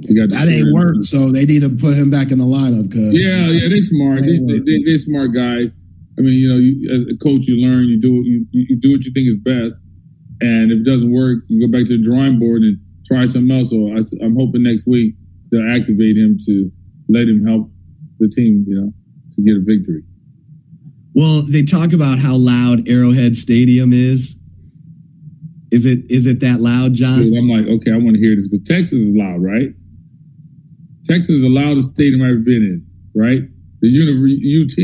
that ain't work. So they need to put him back in the lineup. Cause Yeah, yeah, they smart. They, they, they, smart guys. I mean, you know, you, as a coach, you learn, you do, you, you do what you think is best, and if it doesn't work, you go back to the drawing board and try something else. So I, I'm hoping next week they'll activate him to let him help the team, you know, to get a victory. Well, they talk about how loud Arrowhead Stadium is. Is it is it that loud, John? I'm like, okay, I want to hear this because Texas is loud, right? Texas is the loudest stadium I've ever been in, right? The UT.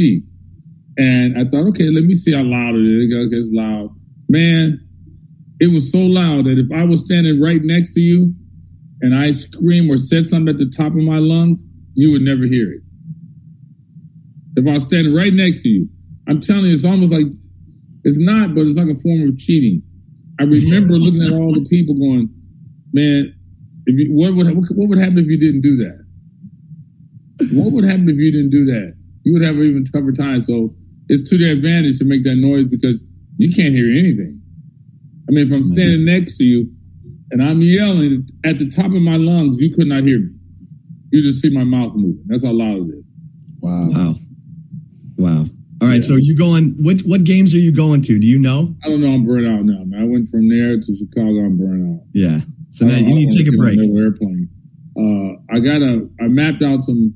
And I thought, okay, let me see how loud it is. Okay, it's loud. Man, it was so loud that if I was standing right next to you and I screamed or said something at the top of my lungs, you would never hear it. If I was standing right next to you, I'm telling you, it's almost like it's not, but it's like a form of cheating. I remember looking at all the people going, man, if you, what would what would happen if you didn't do that? What would happen if you didn't do that? You would have an even tougher time. So it's to their advantage to make that noise because you can't hear anything. I mean, if I'm standing next to you and I'm yelling at the top of my lungs. You could not hear me. You just see my mouth moving. That's how loud it is. Wow. Wow. Wow. All right. Yeah. So you going? What what games are you going to? Do you know? I don't know. I'm burnt out now, man. I went from there to Chicago. I'm burnt out. Yeah. So now you need to take a break. Airplane. Uh, I gotta. I mapped out some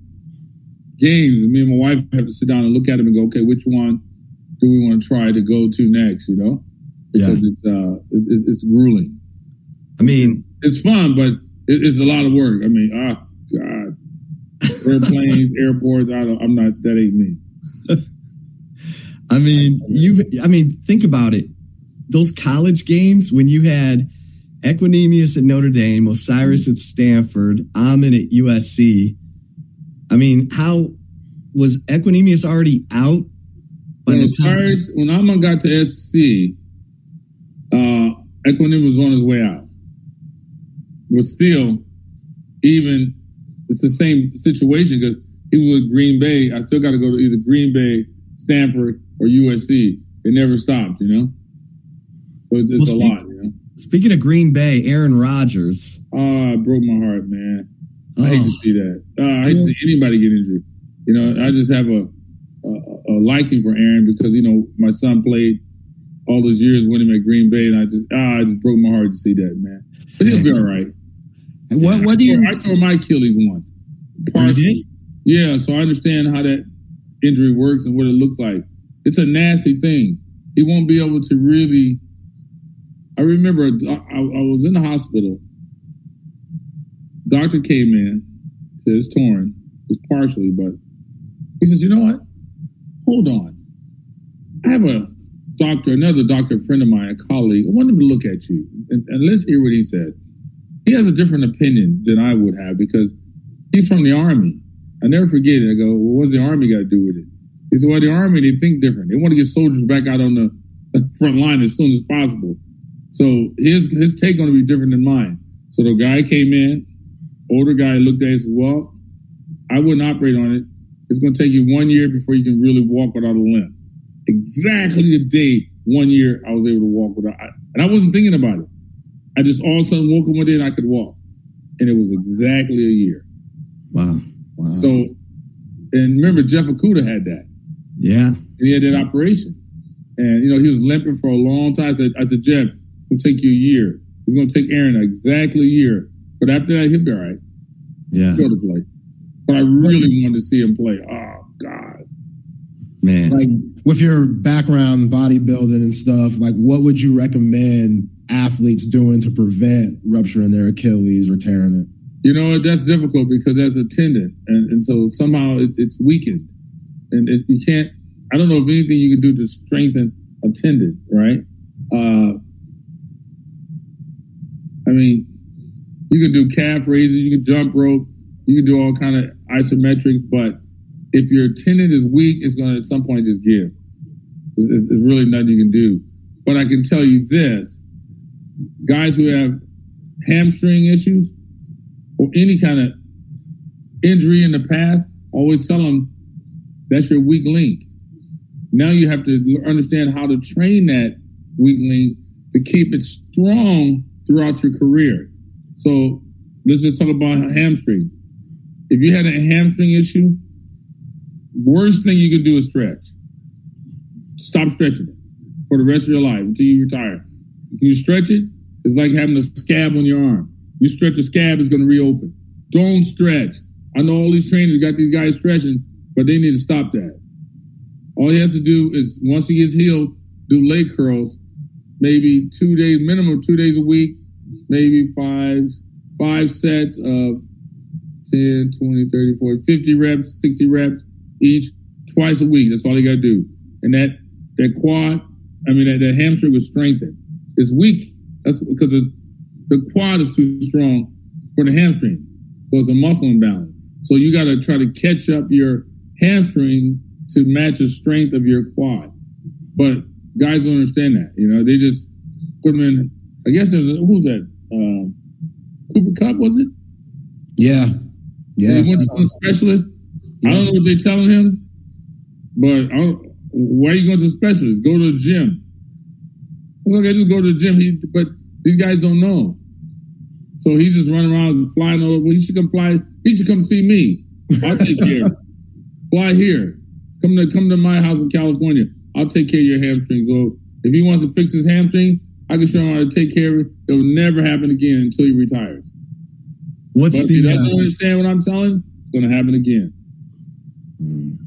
games. Me and my wife have to sit down and look at them and go, okay, which one do we want to try to go to next? You know, because yeah. it's uh, it, it's grueling. I mean, it's fun, but it, it's a lot of work. I mean, ah, God, airplanes, airports. I don't, I'm not. That ain't me. I mean, you. I mean, think about it. Those college games when you had Equanimeous at Notre Dame, Osiris at Stanford, Amin at USC. I mean, how was Equanimeous already out by when the time? When Amin got to SC, uh, Equanimeous was on his way out. But still, even it's the same situation because he was with Green Bay. I still got to go to either Green Bay, Stanford, or USC. It never stopped, you know. So it's, it's well, a lot, you know. Speaking of Green Bay, Aaron Rodgers. Oh, it broke my heart, man. I oh. hate to oh. see that. Uh, I hate to see anybody get injured. You know, I just have a, a, a liking for Aaron because you know my son played all those years with him at Green Bay, and I just ah, I just broke my heart to see that, man. But he'll be all right. And what what do you? I tore my Achilles once. Partially. Yeah, so I understand how that injury works and what it looks like. It's a nasty thing. He won't be able to really I remember I, I was in the hospital. Doctor came in, said it's torn, it's partially, but he says, you know what? Hold on. I have a doctor, another doctor, friend of mine, a colleague. I want him to look at you and, and let's hear what he said. He has a different opinion than I would have because he's from the army. I never forget it. I go, well, what's the army got to do with it? He said, well, the army, they think different. They want to get soldiers back out on the front line as soon as possible. So his his take going to be different than mine. So the guy came in, older guy looked at it and said, well, I wouldn't operate on it. It's going to take you one year before you can really walk without a limp. Exactly the day, one year, I was able to walk without, and I wasn't thinking about it. I just all of a sudden woke up one day and I could walk. And it was exactly a year. Wow. Wow. So, and remember, Jeff Okudah had that. Yeah. And he had that operation. And, you know, he was limping for a long time. I said, I said Jeff, it's going to take you a year. It's going to take Aaron exactly a year. But after that, he'll be all right. Yeah. Go to play. But I really wanted to see him play. Oh, God. Man. Like, with your background, bodybuilding and stuff, like, what would you recommend athletes doing to prevent rupturing their Achilles or tearing it? You know, that's difficult because that's a tendon. And, and so somehow it, it's weakened. And it, you can't, I don't know if anything you can do to strengthen a tendon, right? Uh, I mean, you can do calf raises, you can jump rope, you can do all kind of isometrics, but if your tendon is weak, it's going to at some point just give. It's really nothing you can do. But I can tell you this: guys who have hamstring issues or any kind of injury in the past, always tell them that's your weak link. Now you have to understand how to train that weak link to keep it strong throughout your career. So let's just talk about hamstring. If you had a hamstring issue, worst thing you can do is stretch. Stop stretching for the rest of your life until you retire. If you stretch it, it's like having a scab on your arm. You stretch the scab, it's going to reopen. Don't stretch. I know all these trainers got these guys stretching, but they need to stop that. All he has to do is once he gets healed, do leg curls, maybe two days, minimum two days a week, maybe five five sets of 10, 20, 30, 40, 50 reps, 60 reps each twice a week. That's all you got to do. And that that quad, I mean, that, that hamstring was strengthened. It's weak. That's because the, the quad is too strong for the hamstring. So it's a muscle imbalance. So you got to try to catch up your hamstring to match the strength of your quad. But guys don't understand that. You know, they just put them in. I guess who's that? Um, Cooper Kupp, was it? Yeah, yeah. He went to some specialist. Yeah. I don't know what they're telling him, but why are you going to a specialist? Go to the gym. It's okay, just go to the gym. He, but these guys don't know. So he's just running around flying over. Well, he should come fly. He should come see me. I'll take care. Fly here. Come to come to my house in California. I'll take care of your hamstrings. Well, if he wants to fix his hamstring, I can show him how to take care of it. It will never happen again until he retires. What's But if he doesn't uh, understand what I'm telling, it's going to happen again.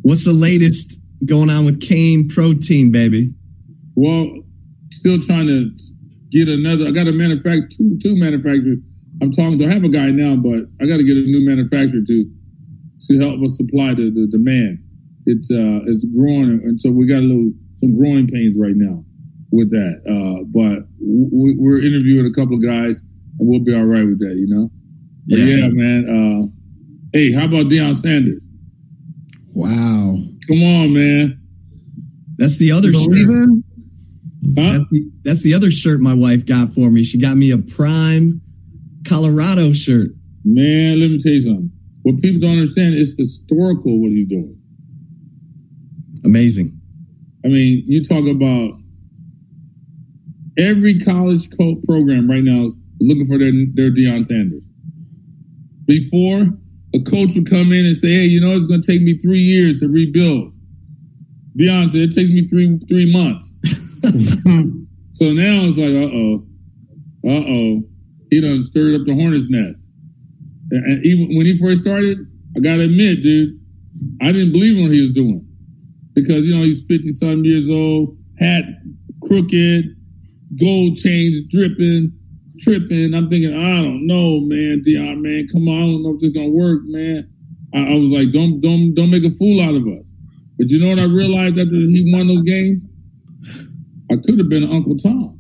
what's the latest going on with cane protein, baby? Well, still trying to get another. I got a manufacturer, two, two manufacturers. I'm talking to. I have a guy now, but I got to get a new manufacturer to to help us supply the, the demand. It's uh it's growing, and so we got a little some growing pains right now with that. Uh, but w- we're interviewing a couple of guys, and we'll be all right with that, you know. But yeah, man. Uh, hey, how about Deion Sanders? Wow. Come on, man. That's the other shirt. Huh? That's the, that's the other shirt my wife got for me. She got me a prime Colorado shirt. Man, let me tell you something. What people don't understand is historical what he's doing. Amazing. I mean, you talk about every college co- program right now is looking for their their Deion Sanders. Before, a coach would come in and say, "Hey, you know, it's going to take me three years to rebuild." Deion said, "It takes me three three months." so now it's like, "Uh oh, uh oh," he done stirred up the hornet's nest. And even when he first started, I got to admit, dude, I didn't believe what he was doing because you know he's fifty some years old, hat crooked, gold chains dripping, tripping. I'm thinking, I don't know, man, Deion, man, come on, I don't know if this is gonna work, man. I, I was like, don't, don't, don't make a fool out of us. But you know what I realized after he won those games? I could have been Uncle Tom.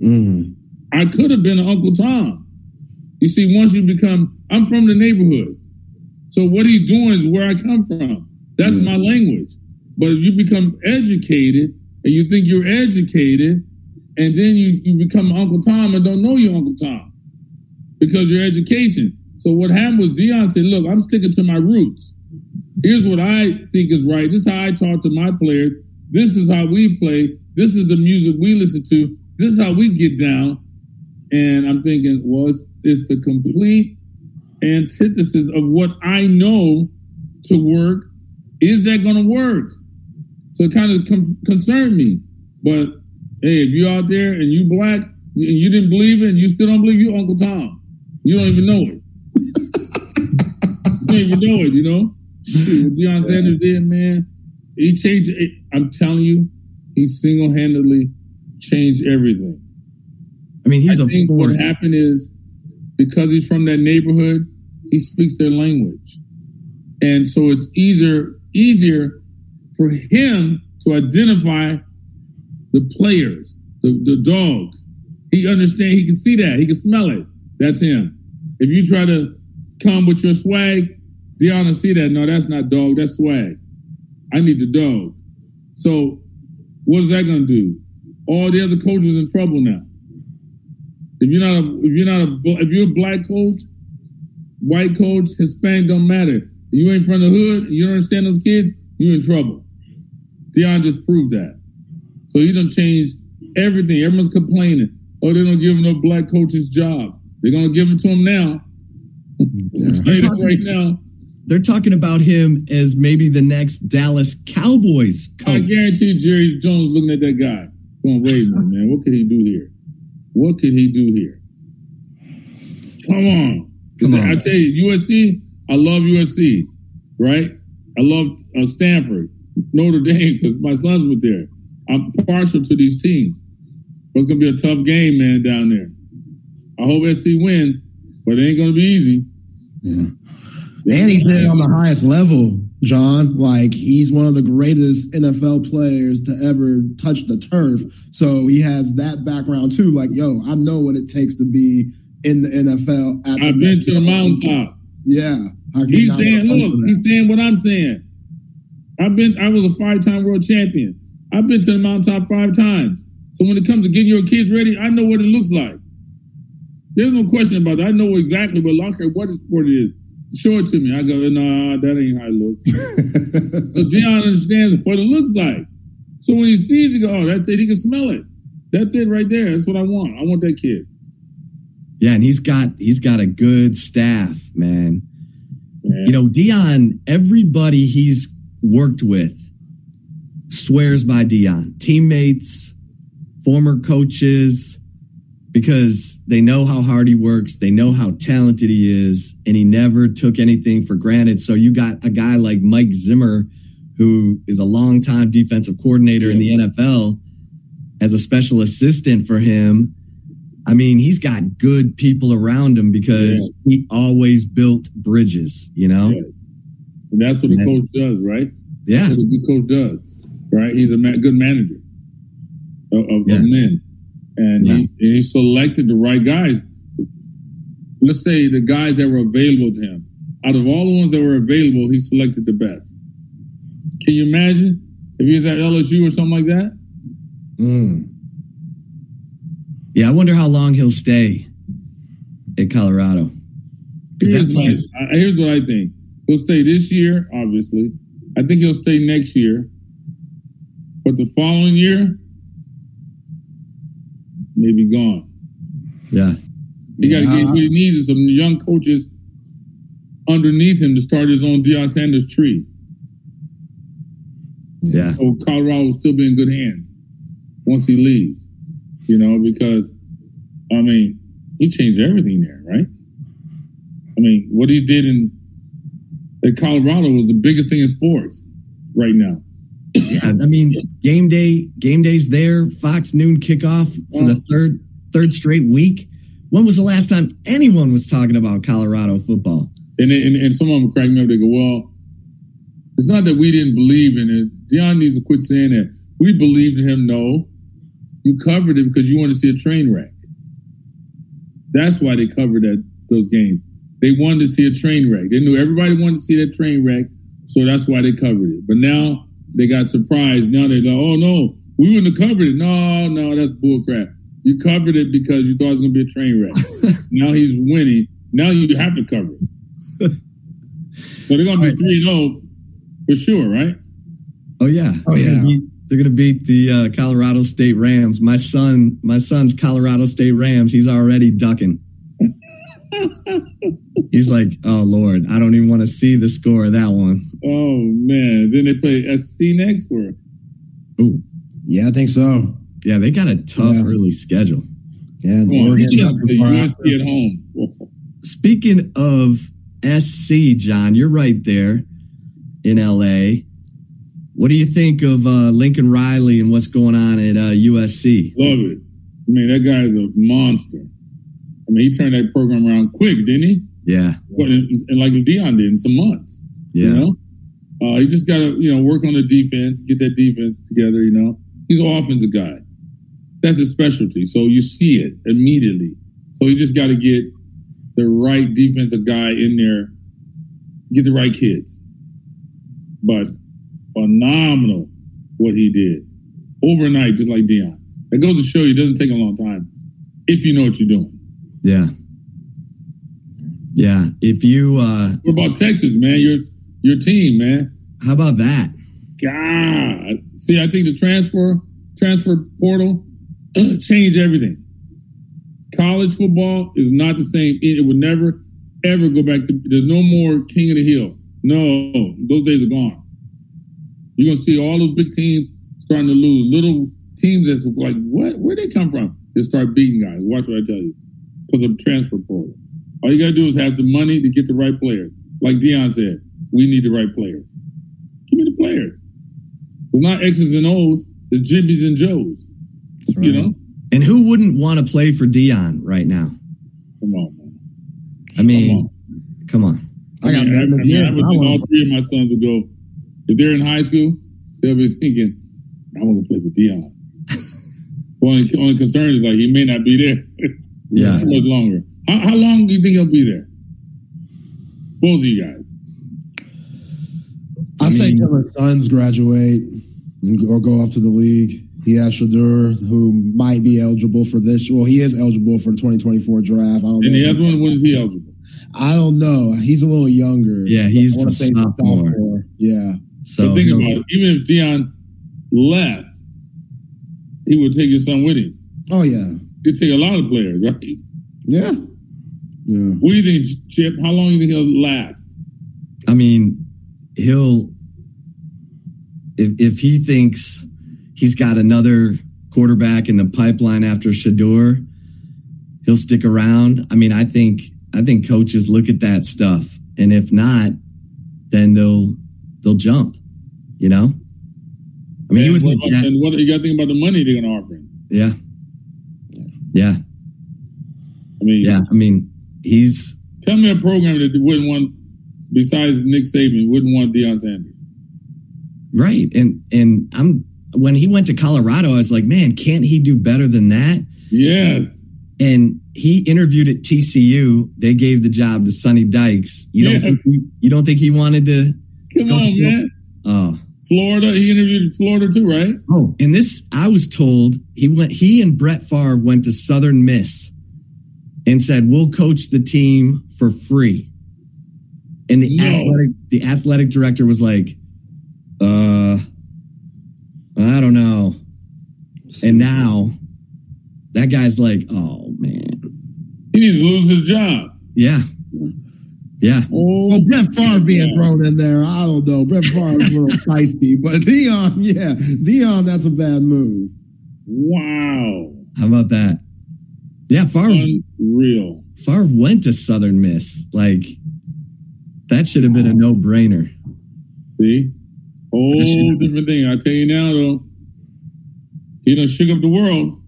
Mm. I could have been Uncle Tom. You see, once you become, I'm from the neighborhood. So what he's doing is where I come from. That's Yeah. my language. But if you become educated and you think you're educated, and then you, you become Uncle Tom and don't know you're Uncle Tom because your education. So what happened was Deion said, look, I'm sticking to my roots. Here's what I think is right. This is how I talk to my players. This is how we play. This is the music we listen to. This is how we get down. And I'm thinking, well, it's, the complete antithesis of what I know to work. Is that going to work? So it kind of con- concerned me. But hey, if you're out there and you black and you didn't believe it and you still don't believe you Uncle Tom, you don't even know it. you don't even know it, you know? Shoot, what Deion Sanders did, man, he changed it. I'm telling you, he single handedly changed everything. I mean, he's I a think what happened is because he's from that neighborhood, he speaks their language, and so it's easier easier for him to identify the players, the, the dogs. He understand. He can see that. He can smell it. That's him. If you try to come with your swag, Deanna see that. No, that's not dog. That's swag. I need the dog. So what is that going to do? All the other coaches in trouble now. If you're not a, if you're not a, if you're a black coach, white coach, Hispanic don't matter. You ain't from the hood, you don't understand those kids, you in trouble. Deion just proved that. So he done changed everything. Everyone's complaining. Oh, they don't give him no black coaches job. They're gonna give them to him now. It right now. They're talking about him as maybe the next Dallas Cowboys I guarantee Jerry Jones looking at that guy, going, "Wait a minute, man. What could he do here? What could he do here? Come on, Come on. I tell you, USC. I love USC, right? I love uh, Stanford, Notre Dame, because my sons were there. I'm partial to these teams. But it's gonna be a tough game, man, down there. I hope SC wins, but it ain't gonna be easy. Yeah. And he played on the highest level, John. Like he's one of the greatest NFL players to ever touch the turf. So he has that background too. Like, yo, I know what it takes to be in the NFL. At I've been to the mountaintop. Yeah. He's saying, look, he's saying what I'm saying. I've been, I was a five-time world champion. I've been to the mountaintop five times. So when it comes to getting your kids ready, I know what it looks like. There's no question about that. I know exactly what locker, what sport it is. Show it to me. I go, nah, that ain't how it looks. so Deion understands what it looks like. So when he sees it, he go, oh, that's it. He can smell it. That's it right there. That's what I want. I want that kid. Yeah, and he's got he's got a good staff, man. Yeah. You know, Deion, everybody he's worked with swears by Deion. Teammates, former coaches, because they know how hard he works, they know how talented he is, and he never took anything for granted. So you got a guy like Mike Zimmer, who is a longtime defensive coordinator in the NFL, as a special assistant for him. I mean, he's got good people around him because he always built bridges, you know? Yes. And that's what a coach does, right? Yeah. That's what a good coach does, right? He's a ma- good manager of, of, Yeah. of men, and Yeah. he, he selected the right guys. Let's say the guys that were available to him. Out of all the ones that were available, he selected the best. Can you imagine if he was at LSU or something like that? Mm. Yeah, I wonder how long he'll stay at Colorado. Here's, my- place, I- here's what I think. He'll stay this year, obviously. I think he'll stay next year. But the following year, maybe gone. yeah, He got to get what he needs is some young coaches underneath him to start his own Deion Sanders tree. yeah, So Colorado will still be in good hands once he leaves. You know, because I mean, he changed everything there, right? I mean, what he did in at Colorado was the biggest thing in sports right now. Yeah. I mean, game day, game days there. Fox noon kickoff for the third third straight week. When was the last time anyone was talking about Colorado football? And, and and some of them crack me up. They go, "Well, it's not that we didn't believe in it. Deion needs to quit saying that. We believed in him. No, you covered it because you wanted to see a train wreck. That's why they covered that those games. They wanted to see a train wreck. They knew everybody wanted to see that train wreck, so that's why they covered it. But now they got surprised. Now they're like, "Oh no, we wouldn't have covered it. No, no, that's bullcrap. You covered it because you thought it was going to be a train wreck. now he's winning. Now you have to cover it." So they're gonna be three and zero for sure, right? Oh yeah, Oh, They're yeah. They're gonna beat the uh, Colorado State Rams. My son, my son's Colorado State Rams. He's already ducking. He's like, oh Lord, I don't even want to see the score of that one. Oh man! Then they play SC next, or Ooh, Yeah, I think so. yeah, they got a tough Yeah. early schedule. Yeah, and come on, Oregon. you got the USC at home. Speaking of SC, John, you're right there in LA. What do you think of uh, Lincoln Riley and what's going on at uh, USC? Love it. I mean, that guy is a monster. I mean, he turned that program around quick, didn't he? Yeah, and, and like Deion did in some months. yeah, You know, uh, he just got to you know work on the defense, get that defense together. You know, he's an offensive guy. That's his specialty. So you see it immediately. So you just got to get the right defensive guy in there to get the right kids. But phenomenal what he did overnight, just like Deion. That goes to show you it doesn't take a long time if you know what you're doing. Yeah, yeah. If you, uh, What about Texas, man? Your your team, man. how about that? God. See, I think the transfer transfer portal changed everything. College football is not the same. It, it would never ever go back to. There's no more king of the hill. No, those days are gone. You're gonna see all those big teams starting to lose. Little teams that's like, what? Where they come from? They start beating guys. Watch what I tell you, because of transfer portal. All you gotta do is have the money to get the right players. Like Deion said, we need the right players. Give me the players. It's not X's and O's, the Jimmies and Joes. That's You know? And who wouldn't want to play for Deion right now? Come on, man. I mean, come on. I got I, mean, I, I, mean, I would I think all three of my sons would go, if they're in high school, they'll be thinking, I want to play for Deion. only, only concern is like he may not be there Yeah. much longer. How, how long do you think he'll be there? Both of you guys. I, I say mean- till his sons graduate or go off to the league. He has Shedeur, who might be eligible for this. Well, he is eligible for the 2024 draft. I don't And know. the other one, when is he eligible? I don't know. He's a little younger. Yeah, he's I wanna a say he's a sophomore. Yeah. So but think no- about it. Even if Deion left, he would take his son with him. Oh yeah. He'd take a lot of players, right? Yeah. Yeah. What do you think, Chip? How long do you think he'll last? I mean, he'll if if he thinks he's got another quarterback in the pipeline after Shedeur, he'll stick around. I mean, I think I think coaches look at that stuff, and if not, then they'll they'll jump. You know. I mean, he was what, about- and what you got to think about the money they're going to offer him? yeah, yeah, I mean, yeah. I mean, he's tell me a program that wouldn't want, besides Nick Saban, wouldn't want Deion Sanders. right, and and I'm when he went to Colorado, I was like, man, can't he do better than that? Yes. and he interviewed at TCU. They gave the job to Sonny Dykes. You don't Yes. think he, you don't think he wanted to? Come Go- on, man. Oh, Florida. He interviewed in Florida too, right? oh. And this, I was told he went. He and Brett Favre went to Southern Miss and said, "We'll coach the team for free." And the No. athletic the athletic director was like, "Uh, I don't know." And now that guy's like, "Oh man, He needs to lose his job. yeah, yeah." Oh, Well, Brett Favre being thrown in there, I don't know. Brett Favre's a little feisty, but Deion, yeah, Deion, that's a bad move. wow. How about that? Yeah, Favre, Unreal. Favre went to Southern Miss. Like, that should have been a no brainer. See? Whole different thing. I tell you now, though, he done shook up the world.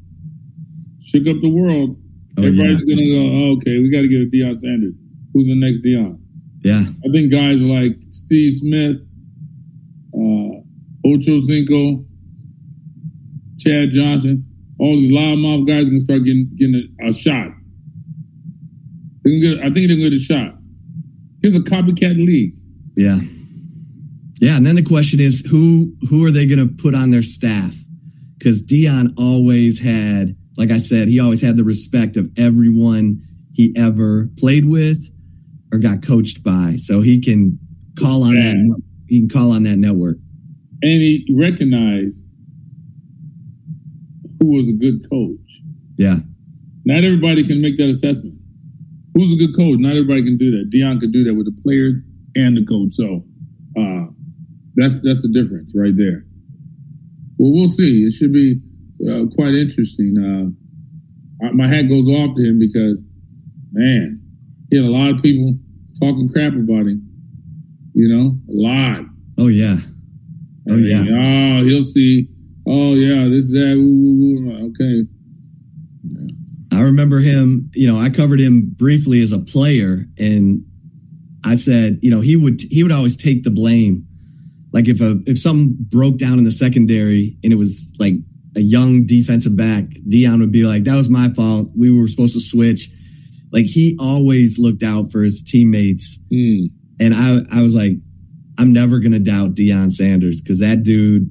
Shook up the world. Oh, Everybody's gonna go, oh, okay, we got to get a Deion Sanders. Who's the next Deion. yeah. I think guys like Steve Smith, uh, Ocho Cinco, Chad Johnson, all these loudmouth guys are gonna start getting getting a, a shot. Get, I think they're gonna get a shot. Here's a copycat league. Yeah. Yeah. And then the question is who who are they going to put on their staff? Because Deion always had, like I said, he always had the respect of everyone he ever played with or got coached by. So he can call on Yeah. that. He can call on that network. and he recognized who was a good coach. Yeah. Not everybody can make that assessment. Who's a good coach? Not everybody can do that. Deion could do that with the players and the coach. So uh, that's that's the difference right there. Well, we'll see. It should be uh, quite interesting. Uh, I- my hat goes off to him because, man, he had a lot of people talking crap about him. You know, a lot. Oh yeah. Oh I yeah. Oh, he'll see. Oh yeah, this that. Ooh, ooh, ooh. Okay. I remember him, you know, I covered him briefly as a player and I said, you know, he would he would always take the blame. Like if a if something broke down in the secondary and it was like a young defensive back, Deion would be like, that was my fault. We were supposed to switch. Like he always looked out for his teammates. Hmm. And I I was like, I'm never gonna doubt Deion Sanders because that dude,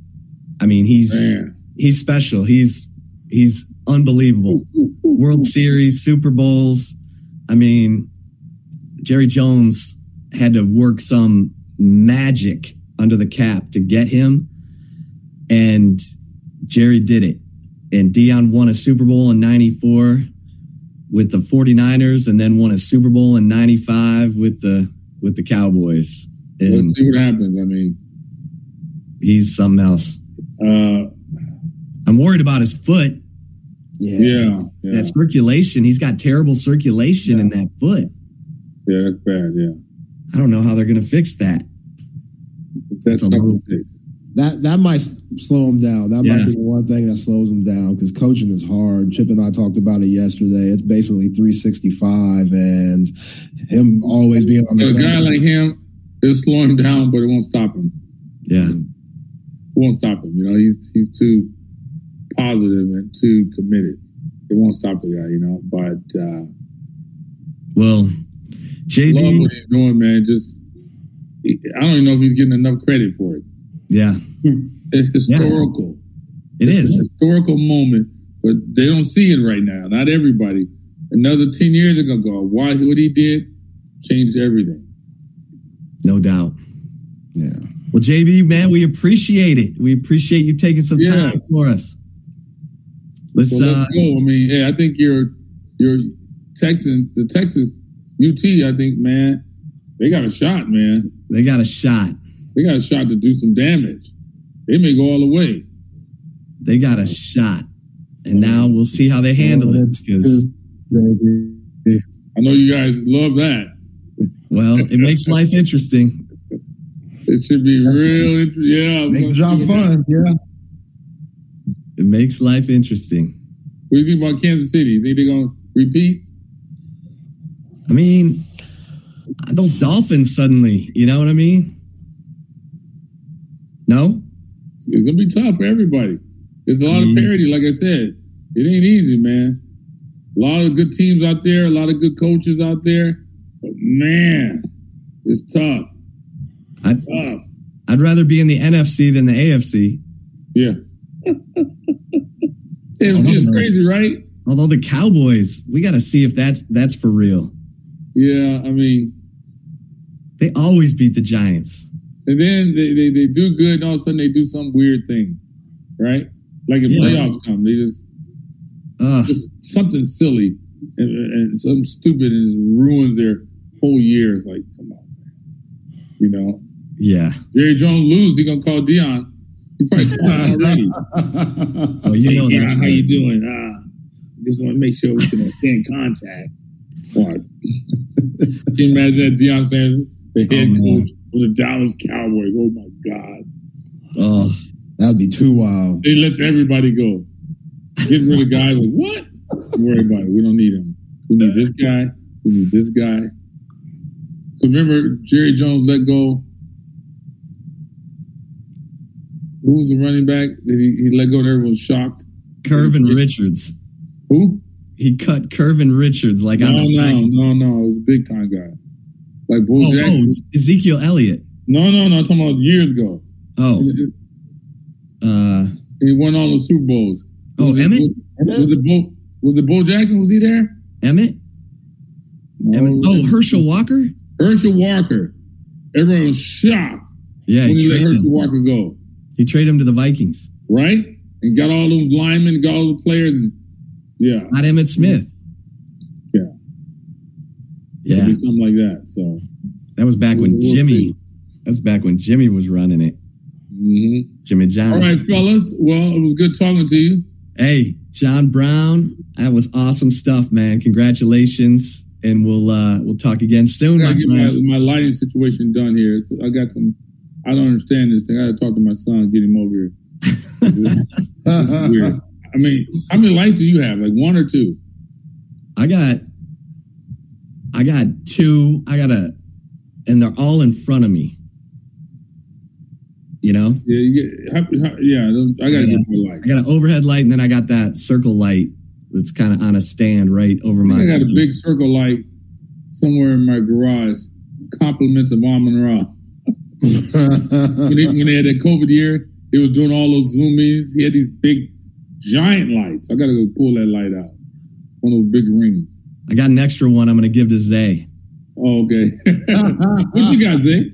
I mean, he's Man. he's special. He's he's unbelievable. World Series, Super Bowls. I mean, Jerry Jones had to work some magic under the cap to get him, and Jerry did it. And Deion won a Super Bowl in 94 with the 49ers and then won a Super Bowl in 95 with the with the Cowboys. And Let's see what happens. I mean, he's something else. uh, I'm worried about his foot. Yeah. yeah, yeah, That circulation, he's got terrible circulation in that foot. yeah, that's bad. Yeah, I don't know how they're going to fix that. that's That's a tough little- fix. That that might slow him down. That Yeah. might be the one thing that slows him down because coaching is hard. Chip and I talked about it yesterday. It's basically 365, and him always being on the A guy ground. like him, it'll slow him down, but it won't stop him. Yeah. It won't stop him. You know, he's he's too positive and too committed. It won't stop the guy. You know, but uh, Well, love what he's doing, man. Just I don't even know if he's getting enough credit for it. Yeah, It's historical. it It's is. a historical moment, but they don't see it right now. Not everybody. Another ten years ago, go why what he did changed everything. No doubt. yeah. Well, JB, man, we appreciate it. We appreciate you taking some time for us. Let's, So uh, let's go. I mean, yeah, I think your your Texans, the Texas UT, I think, man, they got a shot, man. They got a shot. They got a shot to do some damage. They may go all the way. They got a shot. And now we'll see how they handle Oh, it because, I know you guys love that. well, it makes life interesting. It should be real. int- Yeah. Makes the job fun. Yeah. It makes life interesting. What do you think about Kansas City? You think they're gonna repeat? I mean, those Dolphins suddenly, you know what I mean? No? It's gonna be tough for everybody. There's a lot of Mhm. parity, like I said. It ain't easy, man. A lot of good teams out there, a lot of good coaches out there. But man, it's tough. I, Tough. I'd rather be in the NFC than the AFC. Yeah. it's just crazy, right? Although the Cowboys, we got to see if that that's for real. Yeah, I mean, They always beat the Giants. And then they, they, they do good, and all of a sudden they do some weird thing, right? Like if Yeah. playoffs come, they just just something silly and, and something stupid and it ruins their whole year. It's like, come on, man. you know. yeah. Jerry Jones lose, he gonna call Deion. He probably called already. Oh, you know hey, Deion, how right. you doing? Ah, just want to make sure we can stay in contact. What? can you imagine that Deion Sanders, the head Oh, man. Coach the Dallas Cowboys? Oh my God! Oh, That'd be too wild. They lets everybody go. Get rid of guys like what? Don't worry about it. We don't need him. We need this guy. We need this guy. Remember, Jerry Jones let go. Who was the running back that he, he let go and everyone was shocked? Curvin Richards. Who? He cut Curvin Richards like No, on the no, practice. no, no. It was a big time guy. Like Bo Oh, Jackson. oh, Ezekiel Elliott. No, no, no. I'm talking about years ago. Oh, uh, He won all the Super Bowls. oh, was it, Emmitt. Was, was it Bo? Was it Bo Jackson? Was he there? Emmitt. No, Emmitt. Oh, Herschel Walker. Herschel Walker. Everyone was shocked Yeah, when he he let Herschel him. Walker go, He traded him to the Vikings. right? And got all those linemen, got all the players. And, yeah, Not Emmitt Smith. Yeah. It'd be something like that. So, that was back when We'll- we'll Jimmy. see. That's back when Jimmy was running it. mhm. Jimmy John. Johnson. right, fellas. Well, it was good talking to you. Hey, John Brown, that was awesome stuff, man. Congratulations, and we'll uh we'll talk again soon, I get my, my lighting situation done here. So I got some. I don't understand this thing. I got to talk to my son, get him over here. This is weird. I mean, how many lights do you have? Like one or two? I got, I got two. I got a, and they're all in front of me. You know, Yeah, you get, how, how, yeah. I got Yeah. get my light. I got an overhead light, and then I got that circle light that's kind of on a stand right over my. I got a big circle light somewhere in my garage. Compliments of Amon Ra. When, he, when they had that COVID year, they was doing all those Zoom meetings. He had these big, giant lights. I got to go pull that light out. One of those big rings. I got an extra one. I'm going to give to Zay. Oh, okay. what you got, Zay?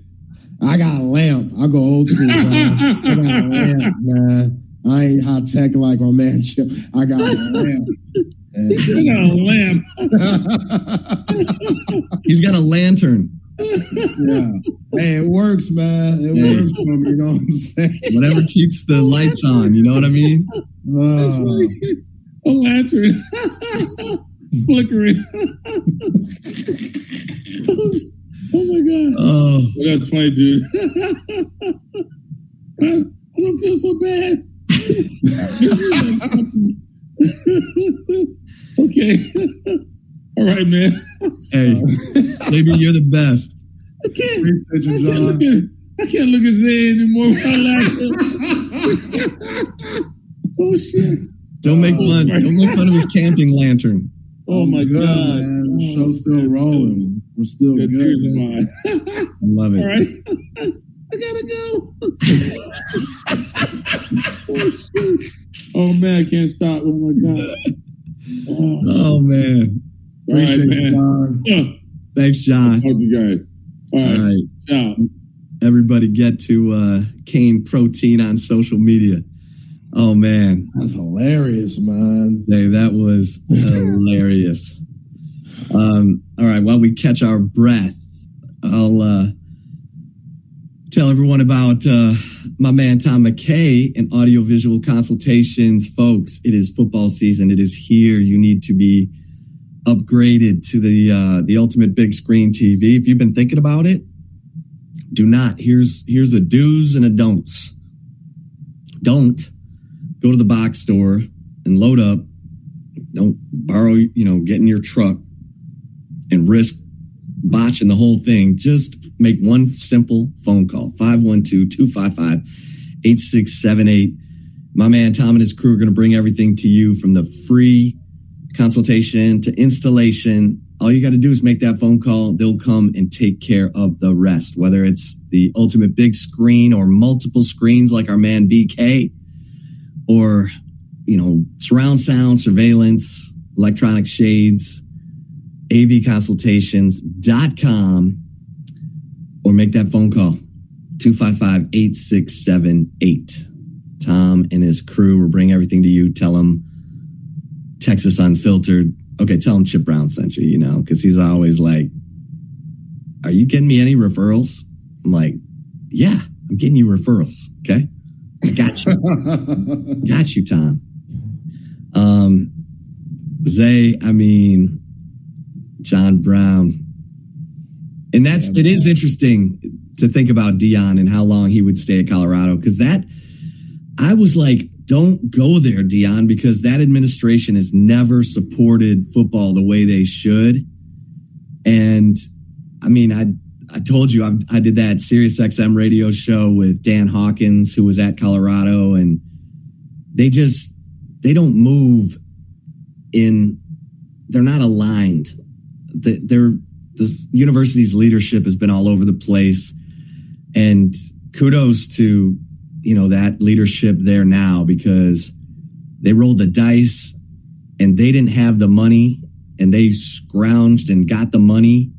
I got a lamp. I go old school, man. I got a lamp, man. I ain't high tech like my man Chip. I got a lamp. I got a lamp. He's got a lantern. yeah. Hey, it works, man. It Hey. works for me. You know what I'm saying? Whatever keeps the lights on. You know what I mean? That's Uh. A lantern. Flickering. oh my god. Oh, Well, that's funny, dude. I don't feel so bad. okay. All right, man. hey, maybe you're the best. I can't. I can't look at. I can't look at Zay anymore. without laughing. oh shit! Don't make Oh, fun. Don't make fun of his camping lantern. Oh my Good, god! man. The Oh, show's still rolling. We're still good. tears in man. my eye. I love it. right. I gotta go. oh shoot! Oh man, I can't stop. Oh my god! Oh, Oh man. all right, Appreciate you, man. John. Yeah. Thanks, John. Talk to you guys. All All right. right. Ciao. Everybody get to uh Kane Protein on social media. Oh man. That's hilarious, man. Say that was hilarious. Um, all right, while we catch our breath, I'll uh, tell everyone about uh, my man Tom McKay and audiovisual consultations. Folks, it is football season. It is here. You need to be upgraded to the uh, the ultimate big screen TV. If you've been thinking about it, do not. Here's here's a do's and a don'ts. Don't go to the box store and load up. Don't borrow, you know, get in your truck and risk botching the whole thing. Just make one simple phone call 512-255-8678. My man Tom and his crew are going to bring everything to you from the free consultation to installation. All you got to do is make that phone call. They'll come and take care of the rest, whether it's the ultimate big screen or multiple screens like our man BK or, you know, surround sound, surveillance, electronic shades, avconsultations.com or make that phone call 255-8678. Tom and his crew will bring everything to you. Tell them Texas Unfiltered. Okay, tell him Chip Brown sent you, you know, because he's always like, Are you getting me any referrals? I'm like, Yeah, I'm getting you referrals. Okay. I got you. got you, Tom. Um, Zay, I mean, John Brown. And that's, yeah, it is interesting to think about Deion and how long he would stay at Colorado because that, I was like, don't go there, Deion, because that administration has never supported football the way they should. And I mean, I I told you I, I did that Sirius XM radio show with Dan Hawkins, who was at Colorado, and they just they don't move in. They're not aligned. They're the university's leadership has been all over the place, and kudos to you know, that leadership there now because they rolled the dice and they didn't have the money and they scrounged and got the money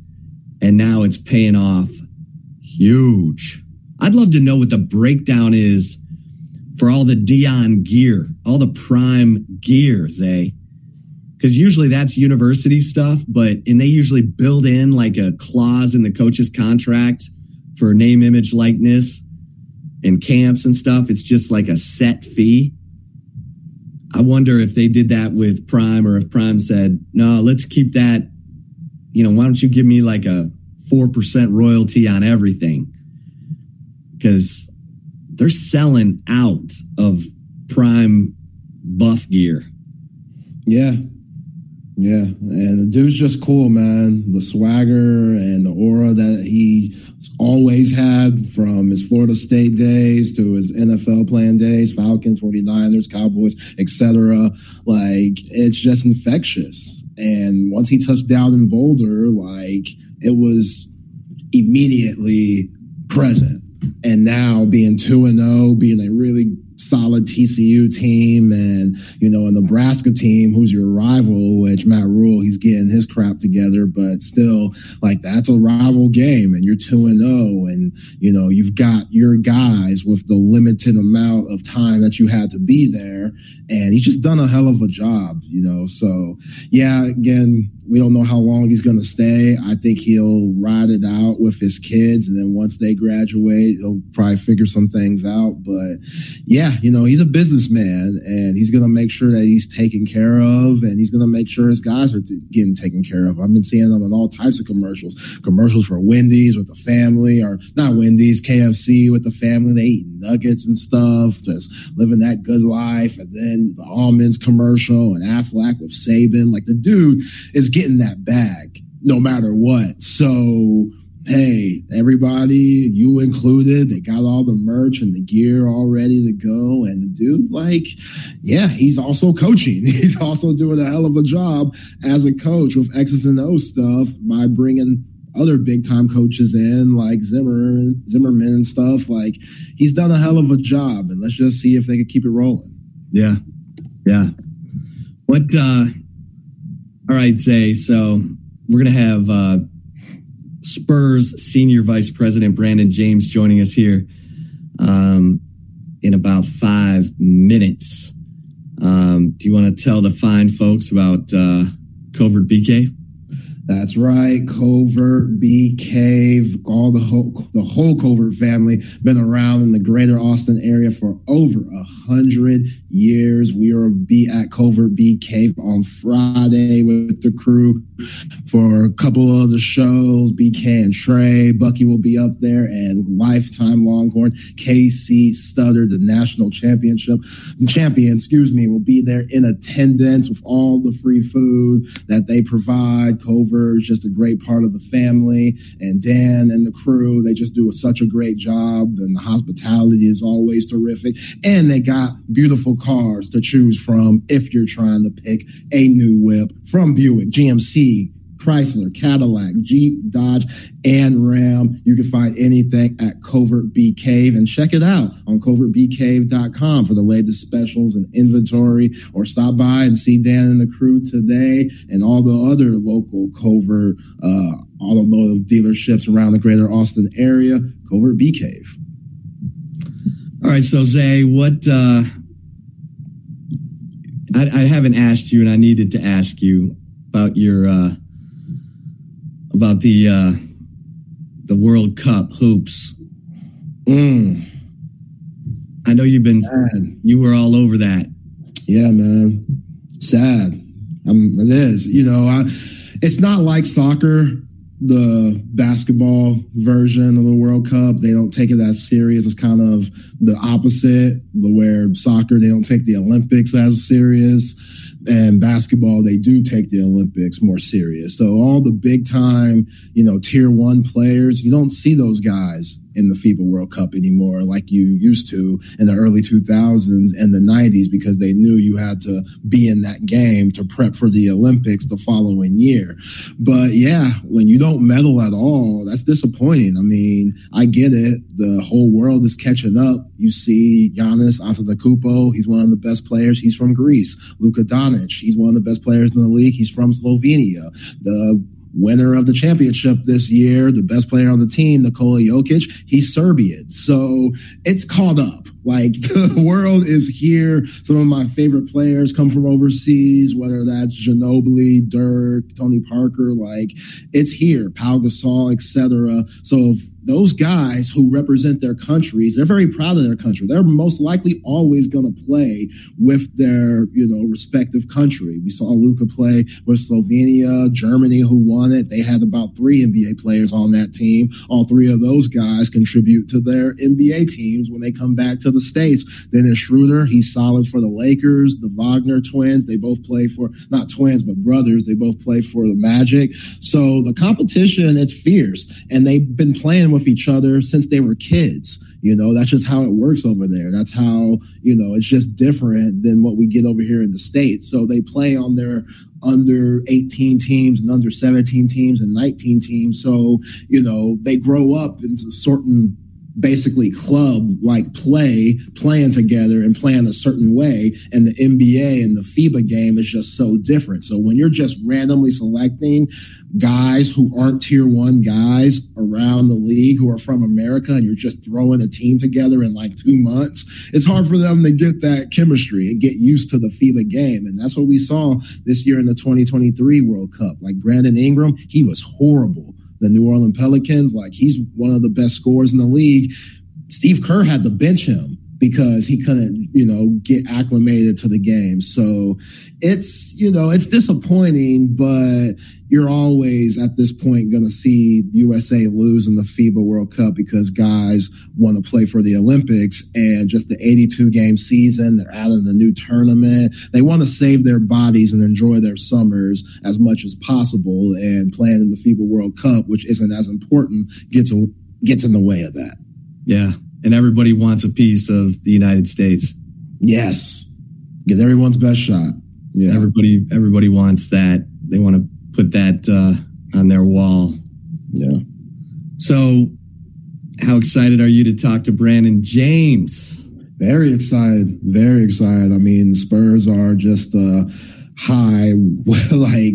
and now it's paying off huge. I'd love to know what the breakdown is for all the Deion gear, all the prime gear, Zay. Eh? Because usually that's university stuff, but and they usually build in like a clause in the coach's contract for name, image, likeness and camps and stuff. It's just like a set fee. I wonder if they did that with Prime or if Prime said, no, let's keep that. You know, why don't you give me like a 4% royalty on everything? Because they're selling out of Prime buff gear. Yeah. Yeah. And the dude's just cool, man. The swagger and the aura that he always had from his Florida State days to his NFL playing days, Falcons, 49ers, Cowboys, etc. Like it's just infectious. And once he touched down in Boulder, like it was immediately present. And now being 2 and 0, being a really solid TCU team and, you know, a Nebraska team who's your rival, which Matt Rhule, he's getting his crap together, but still, like, that's a rival game and you're 2 and 0 and, you know, you've got your guys with the limited amount of time that you had to be there. And he's just done a hell of a job, you know. So, yeah, again, we don't know how long he's going to stay. I think he'll ride it out with his kids. And then once they graduate, he'll probably figure some things out. But yeah, you know, he's a businessman and he's going to make sure that he's taken care of and he's going to make sure his guys are t- getting taken care of. I've been seeing them in all types of commercials, commercials for Wendy's with the family or not Wendy's, KFC with the family. They eat nuggets and stuff, just living that good life. And then the almonds commercial and Aflac with Saban. Like the dude is getting that bag no matter what. So, hey, everybody, you included, they got all the merch and the gear all ready to go. And the dude, like, yeah, he's also coaching. He's also doing a hell of a job as a coach with X's and O stuff by bringing other big time coaches in like Zimmer, and Zimmerman and stuff. Like he's done a hell of a job and let's just see if they can keep it rolling. Yeah. Yeah. What, uh, all right, Zay. So we're going to have uh, Spurs senior vice president Brandon James joining us here um, in about five minutes. Um, do you want to tell the fine folks about uh, Covert BK? That's right, Covert Bee Cave. All the whole, the whole Covert family been around in the greater Austin area for over a hundred years. We will be at Covert Bee Cave on Friday with the crew for a couple of the shows. BK and Trey, Bucky will be up there, and lifetime Longhorn Kasey Studdard, the national championship champion, excuse me, will be there in attendance with all the free food that they provide. Covert just a great part of the family. And Dan and the crew, they just do such a great job. And the hospitality is always terrific. And they got beautiful cars to choose from if you're trying to pick a new whip from Buick, GMC, Chrysler, Cadillac, Jeep, Dodge, and Ram. You can find anything at Covert Bee Cave and check it out on covertbeecave.com for the latest specials and inventory or stop by and see Dan and the crew today and all the other local Covert uh, automotive dealerships around the greater Austin area. Covert Bee Cave. All right, so Zay, what uh, I, I haven't asked you, and I needed to ask you about your uh, about the uh, the World Cup hoops. Mm. I know you've been you were all over that. Yeah, man. Sad. Um, it is. You know, I, it's not like soccer, the basketball version of the World Cup. They don't take it that serious. It's kind of the opposite, the where soccer they don't take the Olympics as serious and basketball, they do take the Olympics more serious. So all the big time, you know, tier one players, you don't see those guys in the FIBA World Cup anymore like you used to in the early 2000s and the 90s because they knew you had to be in that game to prep for the Olympics the following year. But yeah, when you don't medal at all, that's disappointing. I mean, I get it. The whole world is catching up. You see Giannis Antetokounmpo, he's one of the best players. He's from Greece. Luka Doncic, he's one of the best players in the league. He's from Slovenia. The winner of the championship this year, the best player on the team, Nikola Jokic, he's Serbian. So it's caught up. Like the world is here. Some of my favorite players come from overseas, whether that's Ginobili, Dirk, Tony Parker, like it's here, Pau Gasol, etc. So those guys who represent their countries, they're very proud of their country. They're most likely always going to play with their, you know, respective country. We saw Luka play with Slovenia, Germany, who won it. They had about three NBA players on that team. All three of those guys contribute to their NBA teams when they come back to the States. Dennis Schroeder, he's solid for the Lakers, the Wagner twins. They both play for, not twins, but brothers. They both play for the Magic. So the competition, it's fierce. And they've been playing with each other since they were kids. You know, that's just how it works over there. That's how, you know, it's just different than what we get over here in the States. So they play on their under 18 teams and under 17 teams and 19 teams. So, you know, they grow up in a certain basically club like play, playing together and playing a certain way. And the NBA and the FIBA game is just so different. So when you're just randomly selecting guys who aren't tier one guys around the league who are from America and you're just throwing a team together in like two months, it's hard for them to get that chemistry and get used to the FIBA game. And that's what we saw this year in the 2023 World Cup. Like Brandon Ingram, he was horrible the New Orleans Pelicans. Like he's one of the best scorers in the league. Steve Kerr had to bench him because he couldn't, you know, get acclimated to the game. So it's, you know, it's disappointing, but you're always at this point going to see USA lose in the FIBA World Cup because guys want to play for the Olympics and just the 82 game season. They're out in the new tournament. They want to save their bodies and enjoy their summers as much as possible. And playing in the FIBA World Cup, which isn't as important, gets gets in the way of that. Yeah, and everybody wants a piece of the United States. Yes, get everyone's best shot. Yeah, everybody everybody wants that. They want to put that uh, on their wall. Yeah. So, how excited are you to talk to Brandon James? Very excited. Very excited. I mean, Spurs are just uh, high, like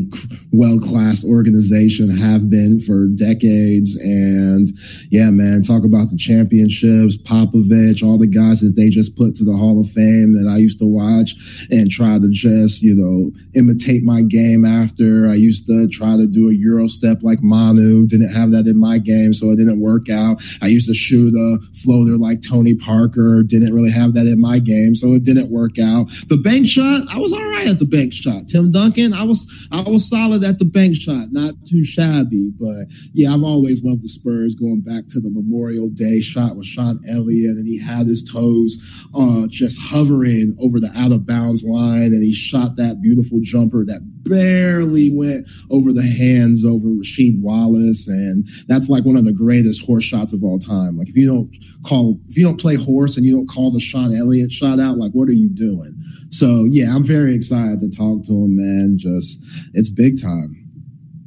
well class organization have been for decades. And yeah, man, talk about the championships, Popovich, all the guys that they just put to the Hall of Fame that I used to watch and try to just, you know, imitate my game after. I used to try to do a Euro step like Manu, didn't have that in my game, so it didn't work out. I used to shoot a floater like Tony Parker, didn't really have that in my game, so it didn't work out. The bank shot, I was all right at the bank shot shot. Tim Duncan, I was I was solid at the bank shot, not too shabby. But yeah, I've always loved the Spurs going back to the Memorial Day shot with Sean Elliott, and he had his toes uh, just hovering over the out of bounds line, and he shot that beautiful jumper that barely went over the hands over Rasheed Wallace, and that's like one of the greatest horse shots of all time. Like if you don't call, if you don't play horse and you don't call the Sean Elliott shot out, like what are you doing? So yeah, I'm very excited to talk to him, man. Just it's big time.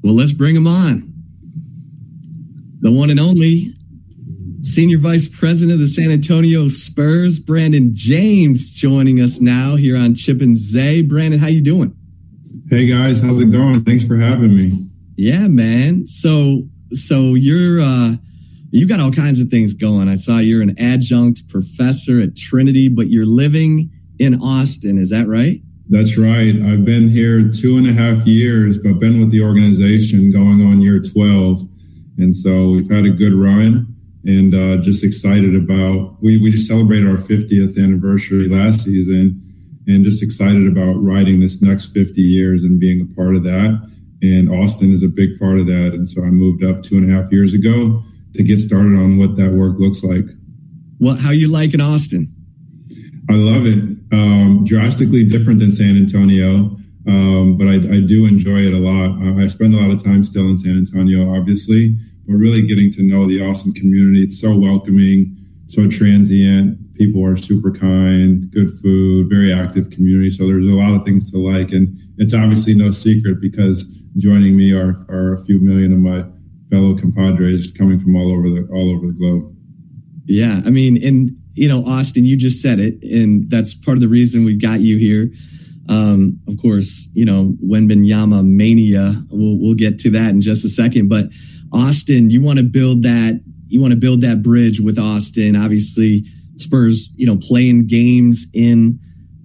Well, let's bring him on. The one and only Senior Vice President of the San Antonio Spurs, Brandon James, joining us now here on Chip and Zay. Brandon, how you doing? Hey guys, how's it going? Thanks for having me. Yeah, man. So so you're uh you got all kinds of things going. I saw you're an adjunct professor at Trinity, but you're living in Austin. Is that right? That's right. I've been here two and a half years, but been with the organization going on year 12. And so we've had a good run and uh, just excited about, we, we just celebrated our 50th anniversary last season and just excited about riding this next 50 years and being a part of that. And Austin is a big part of that. And so I moved up two and a half years ago to get started on what that work looks like. Well, how you like liking Austin? I love it. Um, drastically different than San Antonio, um, but I, I, do enjoy it a lot. I spend a lot of time still in San Antonio, obviously, but really getting to know the Austin community. It's so welcoming, so transient. People are super kind, good food, very active community. So there's a lot of things to like, and it's obviously no secret because joining me are, are a few million of my fellow compadres coming from all over the all over the globe. Yeah, I mean, and you know, Austin, you just said it, and that's part of the reason we got you here. Um, of course, you know, Wembanyama mania. We'll we'll get to that in just a second. But Austin, you want to build that. You want to build that bridge with Austin. Obviously, Spurs, you know, playing games in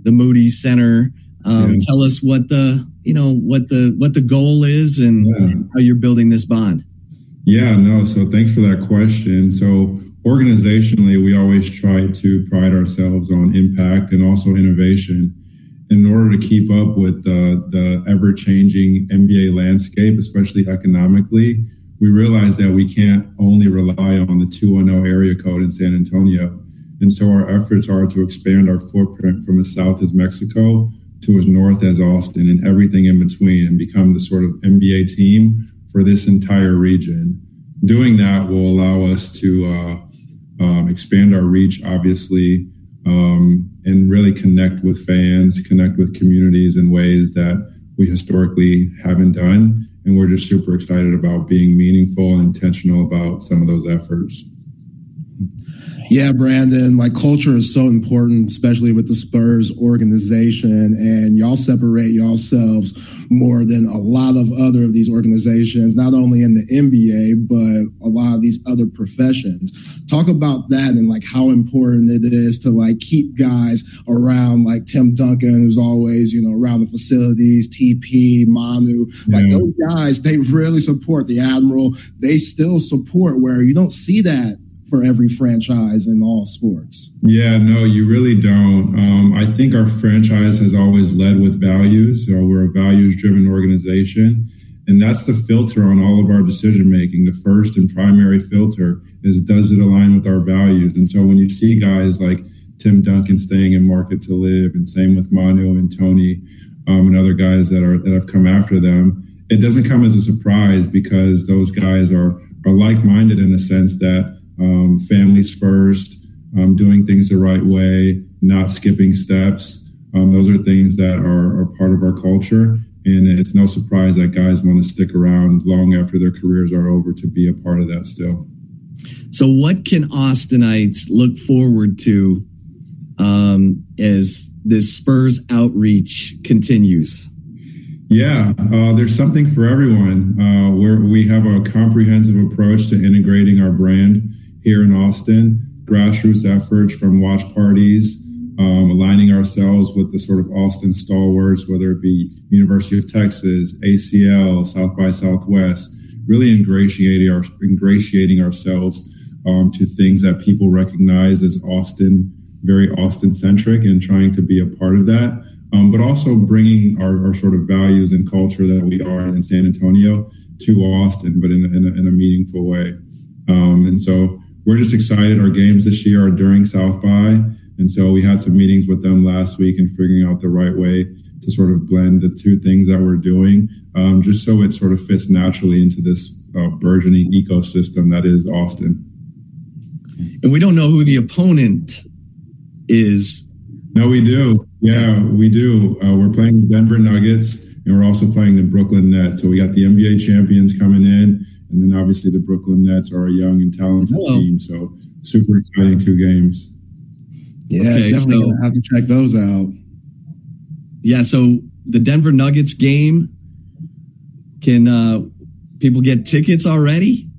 the Moody Center. Um, yeah. Tell us what the you know what the what the goal is and yeah. how you're building this bond. Yeah, no. So thanks for that question. So organizationally, we always try to pride ourselves on impact and also innovation in order to keep up with uh, the ever changing NBA landscape, especially economically. We realize that we can't only rely on the 210 area code in San Antonio. And so our efforts are to expand our footprint from as south as Mexico to as north as Austin and everything in between and become the sort of NBA team for this entire region. Doing that will allow us to uh, um, expand our reach, obviously, um, and really connect with fans, connect with communities in ways that we historically haven't done. And we're just super excited about being meaningful and intentional about some of those efforts. Yeah, Brandon, like culture is so important, especially with the Spurs organization, and y'all separate yourselves more than a lot of other of these organizations, not only in the NBA, but a lot of these other professions. Talk about that and like how important it is to like keep guys around like Tim Duncan, who's always, you know, around the facilities, TP, Manu, like those guys, they really support the Admiral. They still support where you don't see that for every franchise in all sports. Yeah, no, you really don't. Um, I think our franchise has always led with values. So we're a values driven organization. And that's the filter on all of our decision making. The first and primary filter is does it align with our values? And so when you see guys like Tim Duncan staying in market to live, and same with Manu and Tony um, and other guys that are that have come after them, it doesn't come as a surprise because those guys are are like minded in the sense that um, families first, um, doing things the right way, not skipping steps. Um, those are things that are, are, part of our culture. And it's no surprise that guys want to stick around long after their careers are over to be a part of that still. So, what can Austinites look forward to um, as this Spurs outreach continues? Yeah, uh, there's something for everyone. Uh, where we have a comprehensive approach to integrating our brand here in Austin. Grassroots efforts from watch parties, um, aligning ourselves with the sort of Austin stalwarts, whether it be University of Texas, ACL, South by Southwest, really ingratiating, our, ingratiating ourselves um, to things that people recognize as Austin, very Austin centric, and trying to be a part of that. Um, but also bringing our, our, sort of values and culture that we are in San Antonio to Austin, but in a, in a, in a meaningful way. Um, and so we're just excited. Our games this year are during South by. And so we had some meetings with them last week and figuring out the right way to sort of blend the two things that we're doing, um, just so it sort of fits naturally into this uh, burgeoning ecosystem that is Austin. And we don't know who the opponent is. No, we do. Yeah, we do. Uh, we're playing the Denver Nuggets and we're also playing the Brooklyn Nets. So we got the NBA champions coming in, and then obviously the Brooklyn Nets are a young and talented Hello. team. So super exciting two games. Yeah, okay, definitely so, have to check those out. Yeah, so the Denver Nuggets game, can uh, people get tickets already?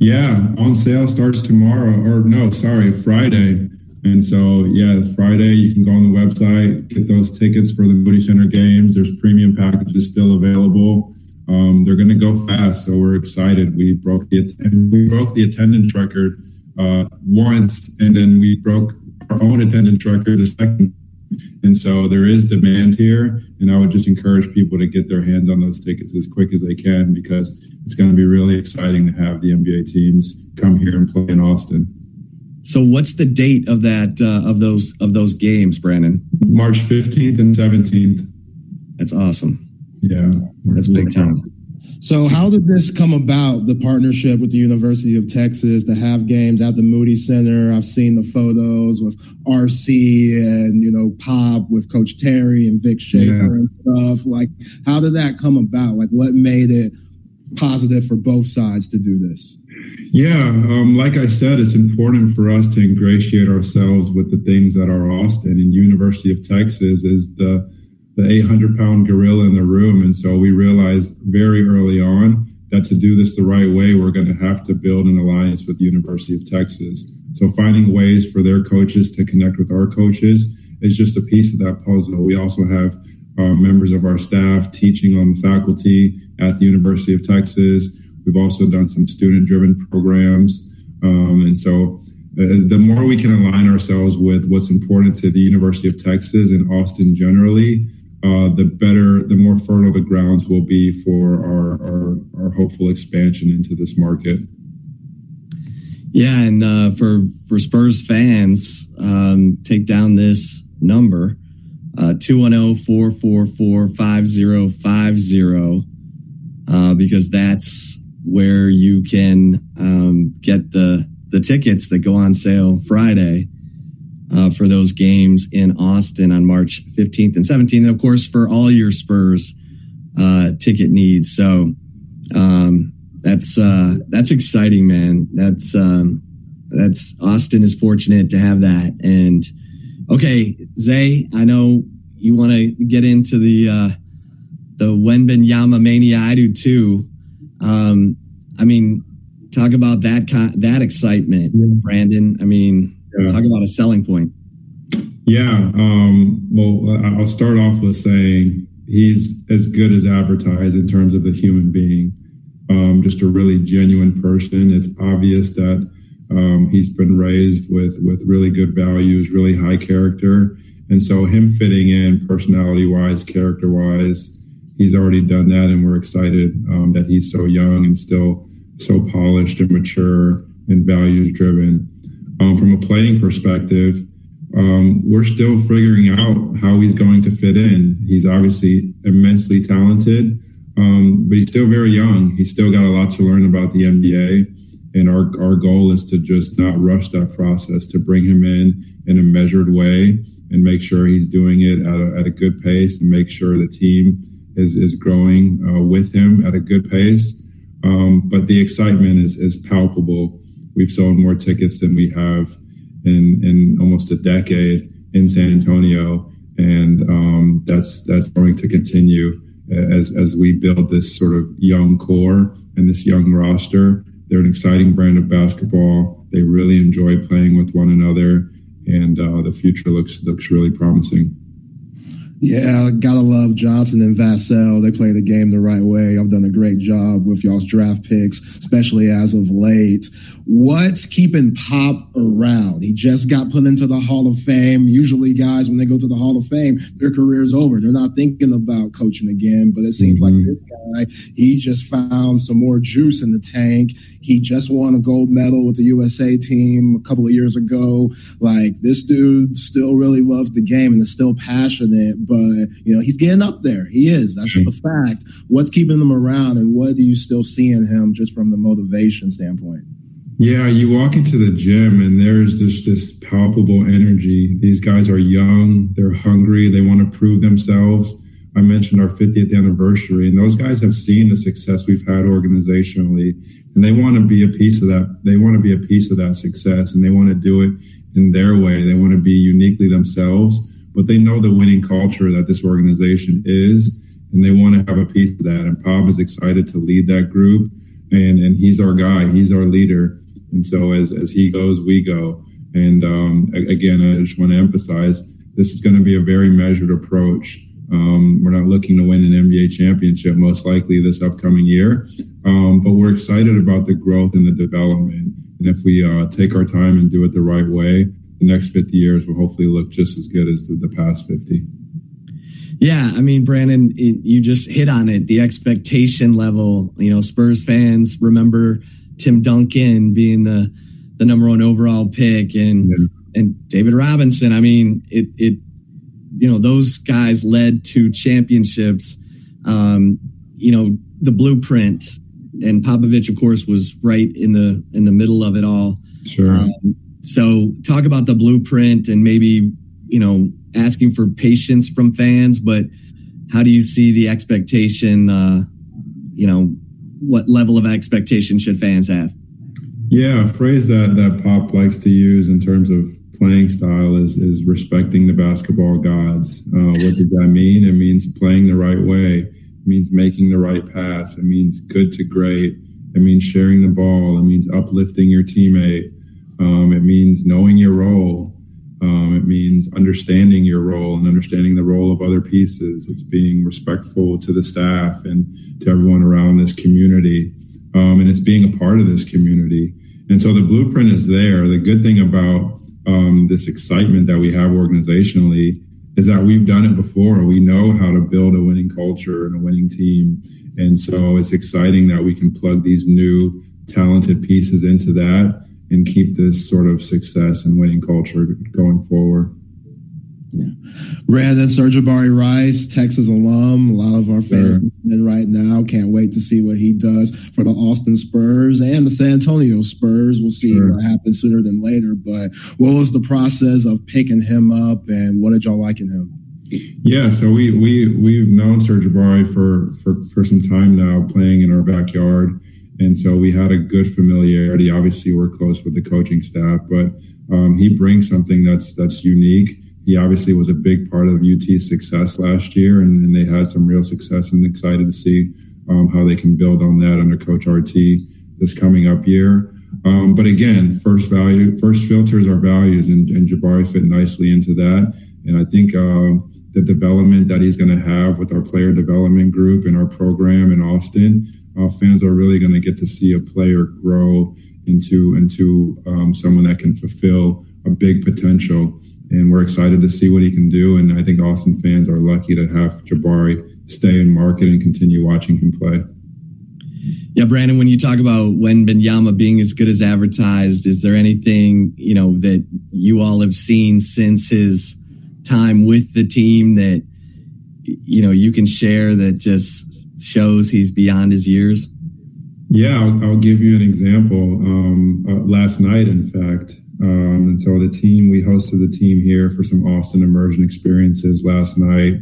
Yeah, on sale starts tomorrow, or no, sorry, Friday. And so, yeah, Friday you can go on the website, get those tickets for the Moody Center games. There's premium packages still available. Um, they're going to go fast, so we're excited. We broke the we broke the attendance record uh, once, and then we broke our own attendance record the second. And so there is demand here, and I would just encourage people to get their hands on those tickets as quick as they can because it's going to be really exciting to have the NBA teams come here and play in Austin. So, what's the date of that uh, of those of those games, Brandon? March fifteenth and seventeenth. That's awesome. Yeah, that's big time. So, how did this come about? The partnership with the University of Texas to have games at the Moody Center. I've seen the photos with RC and you know Pop with Coach Terry and Vic Schaefer yeah. and stuff. Like, how did that come about? Like, what made it positive for both sides to do this? Yeah, um, like I said, it's important for us to ingratiate ourselves with the things that are Austin and University of Texas is the the 800 pound gorilla in the room. And so we realized very early on that to do this the right way, we're going to have to build an alliance with the University of Texas. So finding ways for their coaches to connect with our coaches is just a piece of that puzzle. We also have uh, members of our staff teaching on the faculty at the University of Texas. We've also done some student driven programs. Um, and so uh, the more we can align ourselves with what's important to the University of Texas and Austin generally, the better, the more fertile the grounds will be for our, our, our hopeful expansion into this market. Yeah, and uh, for for Spurs fans, um, take down this number uh, 210-444-5050 uh, because that's where you can um, get the the tickets that go on sale Friday uh, for those games in Austin on March 15th and 17th. And of course, for all your Spurs uh, ticket needs. So um, that's uh, that's exciting, man. That's um, that's Austin is fortunate to have that. And okay, Zay, I know you want to get into the uh, the Wembanyama mania. I do too. Um, I mean, talk about that that excitement, Brandon. I mean, yeah. Talk about a selling point. Yeah. Um, well, I'll start off with saying he's as good as advertised in terms of the human being. Um, just a really genuine person. It's obvious that um, he's been raised with with really good values, really high character, and so him fitting in personality wise, character wise, he's already done that, and we're excited um, that he's so young and still so polished and mature and values driven. Um, from a playing perspective, um, we're still figuring out how he's going to fit in. He's obviously immensely talented, um, but he's still very young. He's still got a lot to learn about the NBA. And our, our goal is to just not rush that process, to bring him in in a measured way and make sure he's doing it at a, at a good pace and make sure the team is, is growing uh, with him at a good pace. Um, but the excitement is, is palpable We've sold more tickets than we have in in almost a decade in San Antonio, and um, that's that's going to continue. as as we build this sort of young core and this young roster. They're an exciting brand of basketball. They really enjoy playing with one another, and uh, the future looks looks really promising. Yeah, gotta love Johnson and Vassell. They play the game the right way. I've done a great job with y'all's draft picks, especially as of late. What's keeping Pop around? He just got put into the Hall of Fame. Usually, guys, when they go to the Hall of Fame, their career's over. They're not thinking about coaching again. But it seems mm-hmm. like this guy, he just found some more juice in the tank. He just won a gold medal with the USA team a couple of years ago. Like this dude still really loves the game and is still passionate. But you know, he's getting up there. He is. That's just a mm-hmm. fact. What's keeping him around, and what do you still see in him just from the motivation standpoint? Yeah, you walk into the gym and there's just this palpable energy. These guys are young, they're hungry, they want to prove themselves. I mentioned our 50th anniversary, and those guys have seen the success we've had organizationally, and they want to be a piece of that. They want to be a piece of that success, and they want to do it in their way. They want to be uniquely themselves, but they know the winning culture that this organization is, and they want to have a piece of that. And Pop is excited to lead that group, and and he's our guy. He's our leader and so as, as he goes, we go. And um, again, I just want to emphasize this is going to be a very measured approach. Um, we're not looking to win an NBA championship most likely this upcoming year, um, but we're excited about the growth and the development. And if we uh, take our time and do it the right way, the next 50 years will hopefully look just as good as the, the past 50. Yeah, I mean, Brandon, it, you just hit on it. The expectation level, you know, Spurs fans remember Tim Duncan being the the number one overall pick and yeah. and David Robinson. I mean, it it you know those guys led to championships. Um, you know the blueprint, and Popovich, of course, was right in the in the middle of it all. Sure. Um, so talk about the blueprint and maybe you know asking for patience from fans, but how do you see the expectation? Uh, you know what level of expectation should fans have? Yeah, a phrase that that Pop likes to use in terms of playing style is is respecting the basketball gods. Uh, what does that mean? It means playing the right way. It means making the right pass. It means good to great. It means sharing the ball. It means uplifting your teammate. Um, it means knowing your role. Um, it means understanding your role and understanding the role of other pieces. It's being respectful to the staff and to everyone around this community. Um, and it's being a part of this community. And so the blueprint is there. The good thing about um, this excitement that we have organizationally is that we've done it before. We know how to build a winning culture and a winning team. And so it's exciting that we can plug these new talented pieces into that and keep this sort of success and winning culture going forward. Yeah. Brandon Sir'Jabari Rice, Texas alum. A lot of our fans sure. right now can't wait to see what he does for the Austin Spurs and the San Antonio Spurs. We'll see sure. what happens sooner than later. But what was the process of picking him up, and what did y'all like in him? Yeah, so we we we've known Sir'Jabari for for for some time now, playing in our backyard. And so we had a good familiarity. Obviously, we're close with the coaching staff, but um, he brings something that's that's unique. He obviously was a big part of UT's success last year, and, and they had some real success. And excited to see um, how they can build on that under Coach RT this coming up year. Um, but again, first value, first filters are values, and, and Jabari fit nicely into that. And I think uh, the development that he's going to have with our player development group and our program in Austin uh, fans are really going to get to see a player grow into into um, someone that can fulfill a big potential. And we're excited to see what he can do. And I think Austin fans are lucky to have Jabari stay in market and continue watching him play. Yeah, Brandon, when you talk about Wembanyama being as good as advertised, is there anything, you know, that you all have seen since his time with the team that, you know, you can share that just shows he's beyond his years? Yeah, I'll, I'll give you an example. Um, uh, last night, in fact, um, and so the team we hosted the team here for some Austin immersion experiences last night.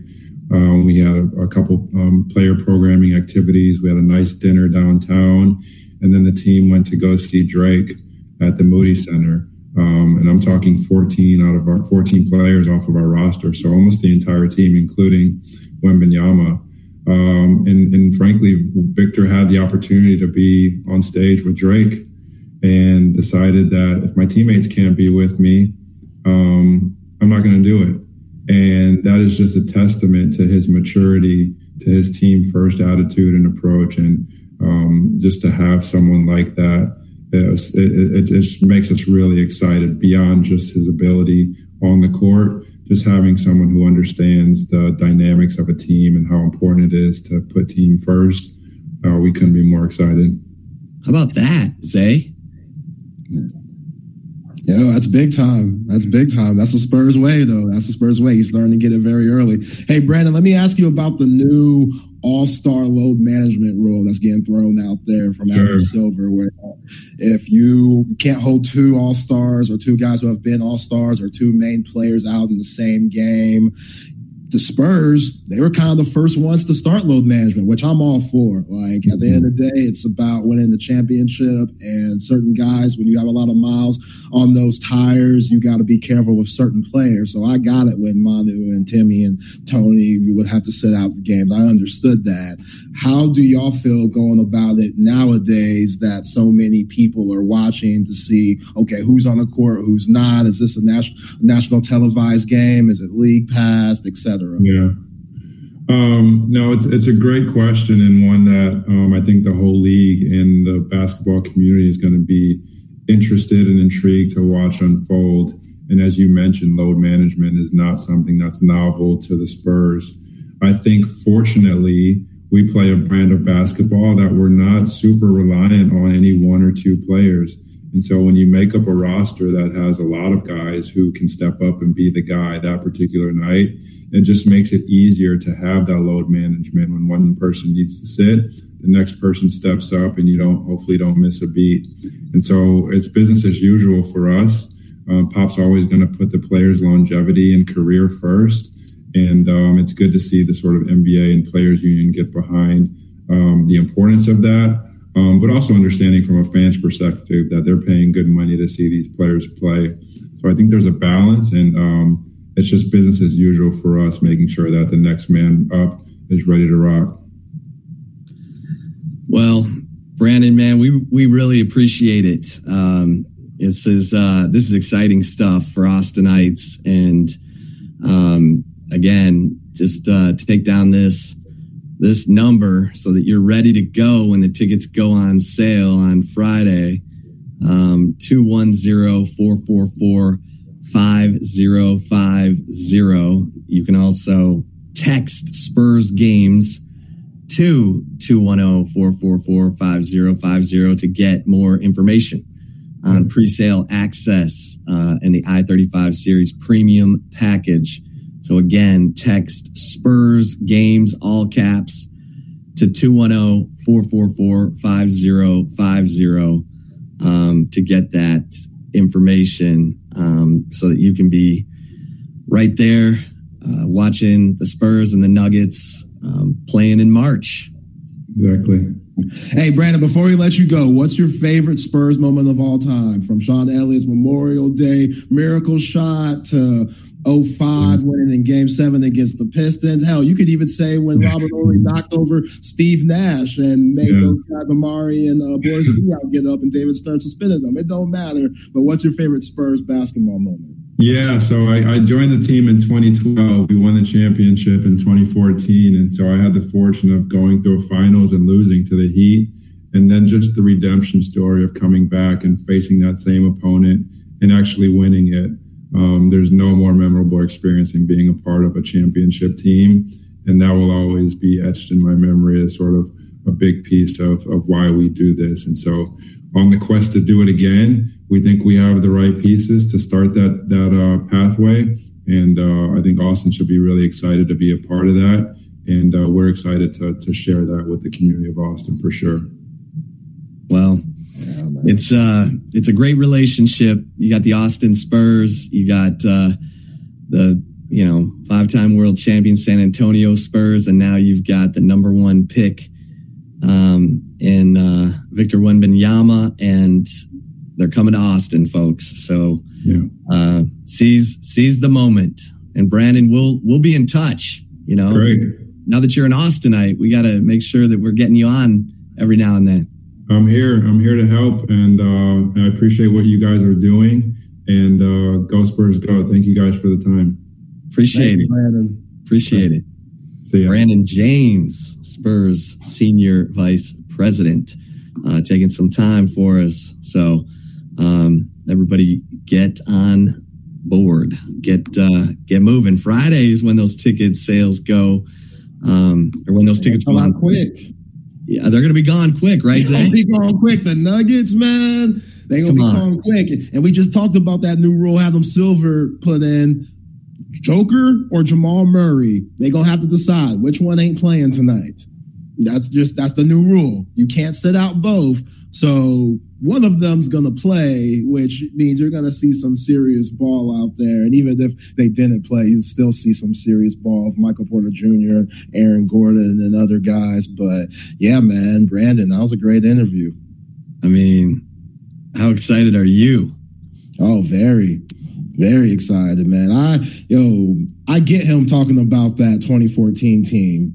Um, we had a, a couple um, player programming activities. We had a nice dinner downtown, and then the team went to go see Drake at the Moody Center. Um, and I'm talking 14 out of our 14 players off of our roster, so almost the entire team, including Wembanyama. Um, and, and frankly, Victor had the opportunity to be on stage with Drake and decided that if my teammates can't be with me, um, I'm not going to do it. And that is just a testament to his maturity, to his team first attitude and approach. And um, just to have someone like that, it, it, it just makes us really excited beyond just his ability on the court just having someone who understands the dynamics of a team and how important it is to put team first, uh, we couldn't be more excited. How about that, Zay? Yeah, that's big time. That's big time. That's the Spurs way, though. That's the Spurs way. He's learning to get it very early. Hey, Brandon, let me ask you about the new all star load management rule that's getting thrown out there from sure. Adam Silver, where if you can't hold two all stars or two guys who have been all stars or two main players out in the same game, the Spurs, they were kind of the first ones to start load management, which I'm all for. Like at the end of the day, it's about winning the championship and certain guys, when you have a lot of miles on those tires, you got to be careful with certain players. So I got it when Manu and Timmy and Tony, would have to sit out the games. I understood that. How do y'all feel going about it nowadays that so many people are watching to see, okay, who's on the court, who's not? Is this a national, national televised game? Is it league passed, etc.? Yeah. Um, no, it's it's a great question and one that um, I think the whole league and the basketball community is going to be interested and intrigued to watch unfold. And as you mentioned, load management is not something that's novel to the Spurs. I think, fortunately, we play a brand of basketball that we're not super reliant on any one or two players. And so when you make up a roster that has a lot of guys who can step up and be the guy that particular night, it just makes it easier to have that load management when one person needs to sit, the next person steps up and you don't hopefully don't miss a beat. And so it's business as usual for us. Um, Pop's always going to put the players' longevity and career first. And um, it's good to see the sort of NBA and players union get behind um, the importance of that um, but also understanding from a fan's perspective that they're paying good money to see these players play. So I think there's a balance, and um, it's just business as usual for us, making sure that the next man up is ready to rock. Well, Brandon, man, we we really appreciate it. Um, this is uh, this is exciting stuff for Austinites, and um, again, just uh, take down this this number so that you're ready to go when the tickets go on sale on Friday. Um, 210-444-5050. You can also text Spurs games to 210-444-5050 to get more information on pre-sale access uh, and the I-35 series premium package. So again, text Spurs games, all caps, to 210-444-5050 um, to get that information um, so that you can be right there uh, watching the Spurs and the Nuggets um, playing in March. Exactly. Hey, Brandon, before we let you go, what's your favorite Spurs moment of all time? From Sean Elliott's Memorial Day miracle shot to 05 mm-hmm. winning in game seven against the Pistons. Hell, you could even say when Robert Horry knocked over Steve Nash and made yeah. those guys, Amar'e and uh, Boris Diaw get up and David Stern suspended them. It don't matter. But what's your favorite Spurs basketball moment? Yeah, so I, I, joined the team in 2012. We won the championship in 2014. And so I had the fortune of going through finals and losing to the Heat. And then just the redemption story of coming back and facing that same opponent and actually winning it. Um, there's no more memorable experience than being a part of a championship team. And that will always be etched in my memory as sort of a big piece of, of why we do this. And so on the quest to do it again, we think we have the right pieces to start that, that uh, pathway. And uh, I think Austin should be really excited to be a part of that. And uh, we're excited to, to share that with the community of Austin for sure. Well, it's uh it's a great relationship. You got the Austin Spurs, you got uh the you know five-time world champion San Antonio Spurs, and now you've got the number one pick um, in uh, Victor Wembanyama, and they're coming to Austin, folks. So yeah. uh, seize seize the moment, and Brandon, we'll we'll be in touch. You know, Great. now that you're an Austinite, we got to make sure that we're getting you on every now and then. I'm here. I'm here to help, and uh, I appreciate what you guys are doing. And uh, go Spurs, go! Thank you guys for the time. Appreciate Thank it, Brandon. Appreciate it. See ya. Brandon James, Spurs senior vice president, uh, taking some time for us. So um, everybody, get on board. Get uh, get moving. Fridays when those ticket sales go, um, or when those tickets come out quick. Yeah, they're going to be gone quick, right? They're be gone quick. The Nuggets, man, they going to be on. gone quick. And we just talked about that new rule Adam Silver put in. Joker or Jamal Murray, they gonna have to decide which one ain't playing tonight. That's just that's the new rule. You can't sit out both. So one of them's going to play, which means you're going to see some serious ball out there. And even if they didn't play, you'd still see some serious ball of Michael Porter Jr., Aaron Gordon, and other guys. But yeah, man, Brandon, that was a great interview. I mean, how excited are you? Oh, very, very excited, man. I, yo, I get him talking about that 2014 team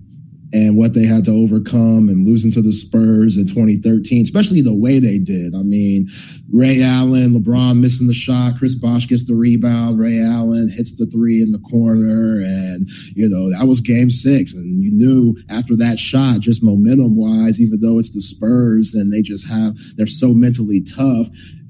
and what they had to overcome and losing to the Spurs in 2013, especially the way they did. I mean, Ray Allen, LeBron missing the shot, Chris Bosh gets the rebound, Ray Allen hits the three in the corner, and you know that was Game Six, and you knew after that shot, just momentum wise, even though it's the Spurs and they just have they're so mentally tough,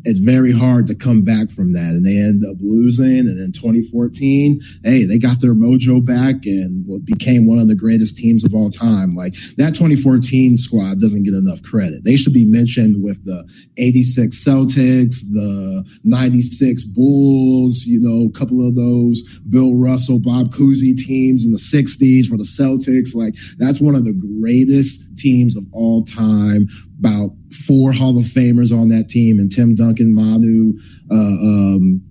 it's very hard to come back from that. And they end up losing. And then 2014, hey, they got their mojo back and became one of the greatest teams of all time. Like that 2014 squad doesn't get enough credit. They should be mentioned with the 86 Celtics, the 96 Bulls, you know, a couple of those Bill Russell, Bob Cousy teams in the 60s for the Celtics. Like that's one of the greatest teams of all time. About four Hall of Famers on that team, and Tim Duncan, Manu, uh, um,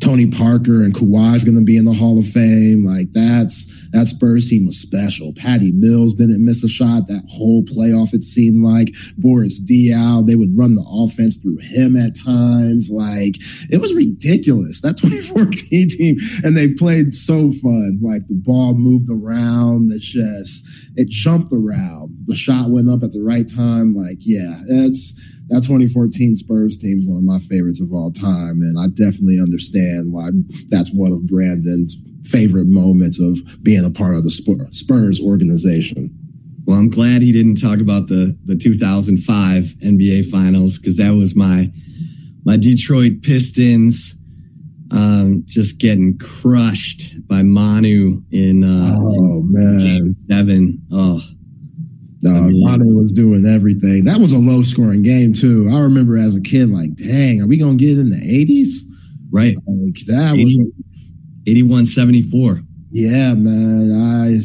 Tony Parker, and Kawhi's going to be in the Hall of Fame. Like that's that Spurs team was special. Patty Mills didn't miss a shot that whole playoff. It seemed like Boris Diaw. They would run the offense through him at times. Like it was ridiculous that 2014 team, and they played so fun. Like the ball moved around. It just it jumped around. The shot went up at the right time. Like, yeah, that's that 2014 Spurs team is one of my favorites of all time. And I definitely understand why that's one of Brandon's favorite moments of being a part of the Spurs organization. Well, I'm glad he didn't talk about the, the 2005 NBA finals because that was my, my Detroit Pistons um, just getting crushed by Manu in, uh, oh, in man. game seven. Oh, Uh, mean, Manu was doing everything. That was a low scoring game too. I remember as a kid, like, dang, are we gonna get in the eighties? Right. Like, that 80, was 81 74. Yeah, man. I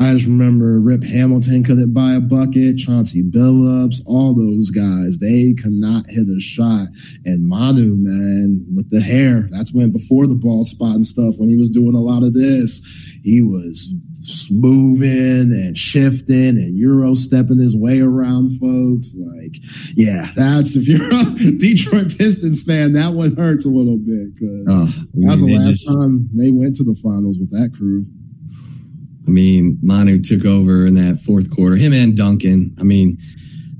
I just remember Rip Hamilton couldn't buy a bucket, Chauncey Billups, all those guys. They could not hit a shot. And Manu, man, with the hair, that's when before the ball spot and stuff, when he was doing a lot of this, he was moving and shifting and euro stepping his way around folks. Like, yeah, that's if you're a Detroit Pistons fan, that one hurts a little bit because oh, uh, that was the last just, time they went to the finals with that crew. I mean, Manu took over in that fourth quarter. Him and Duncan. I mean,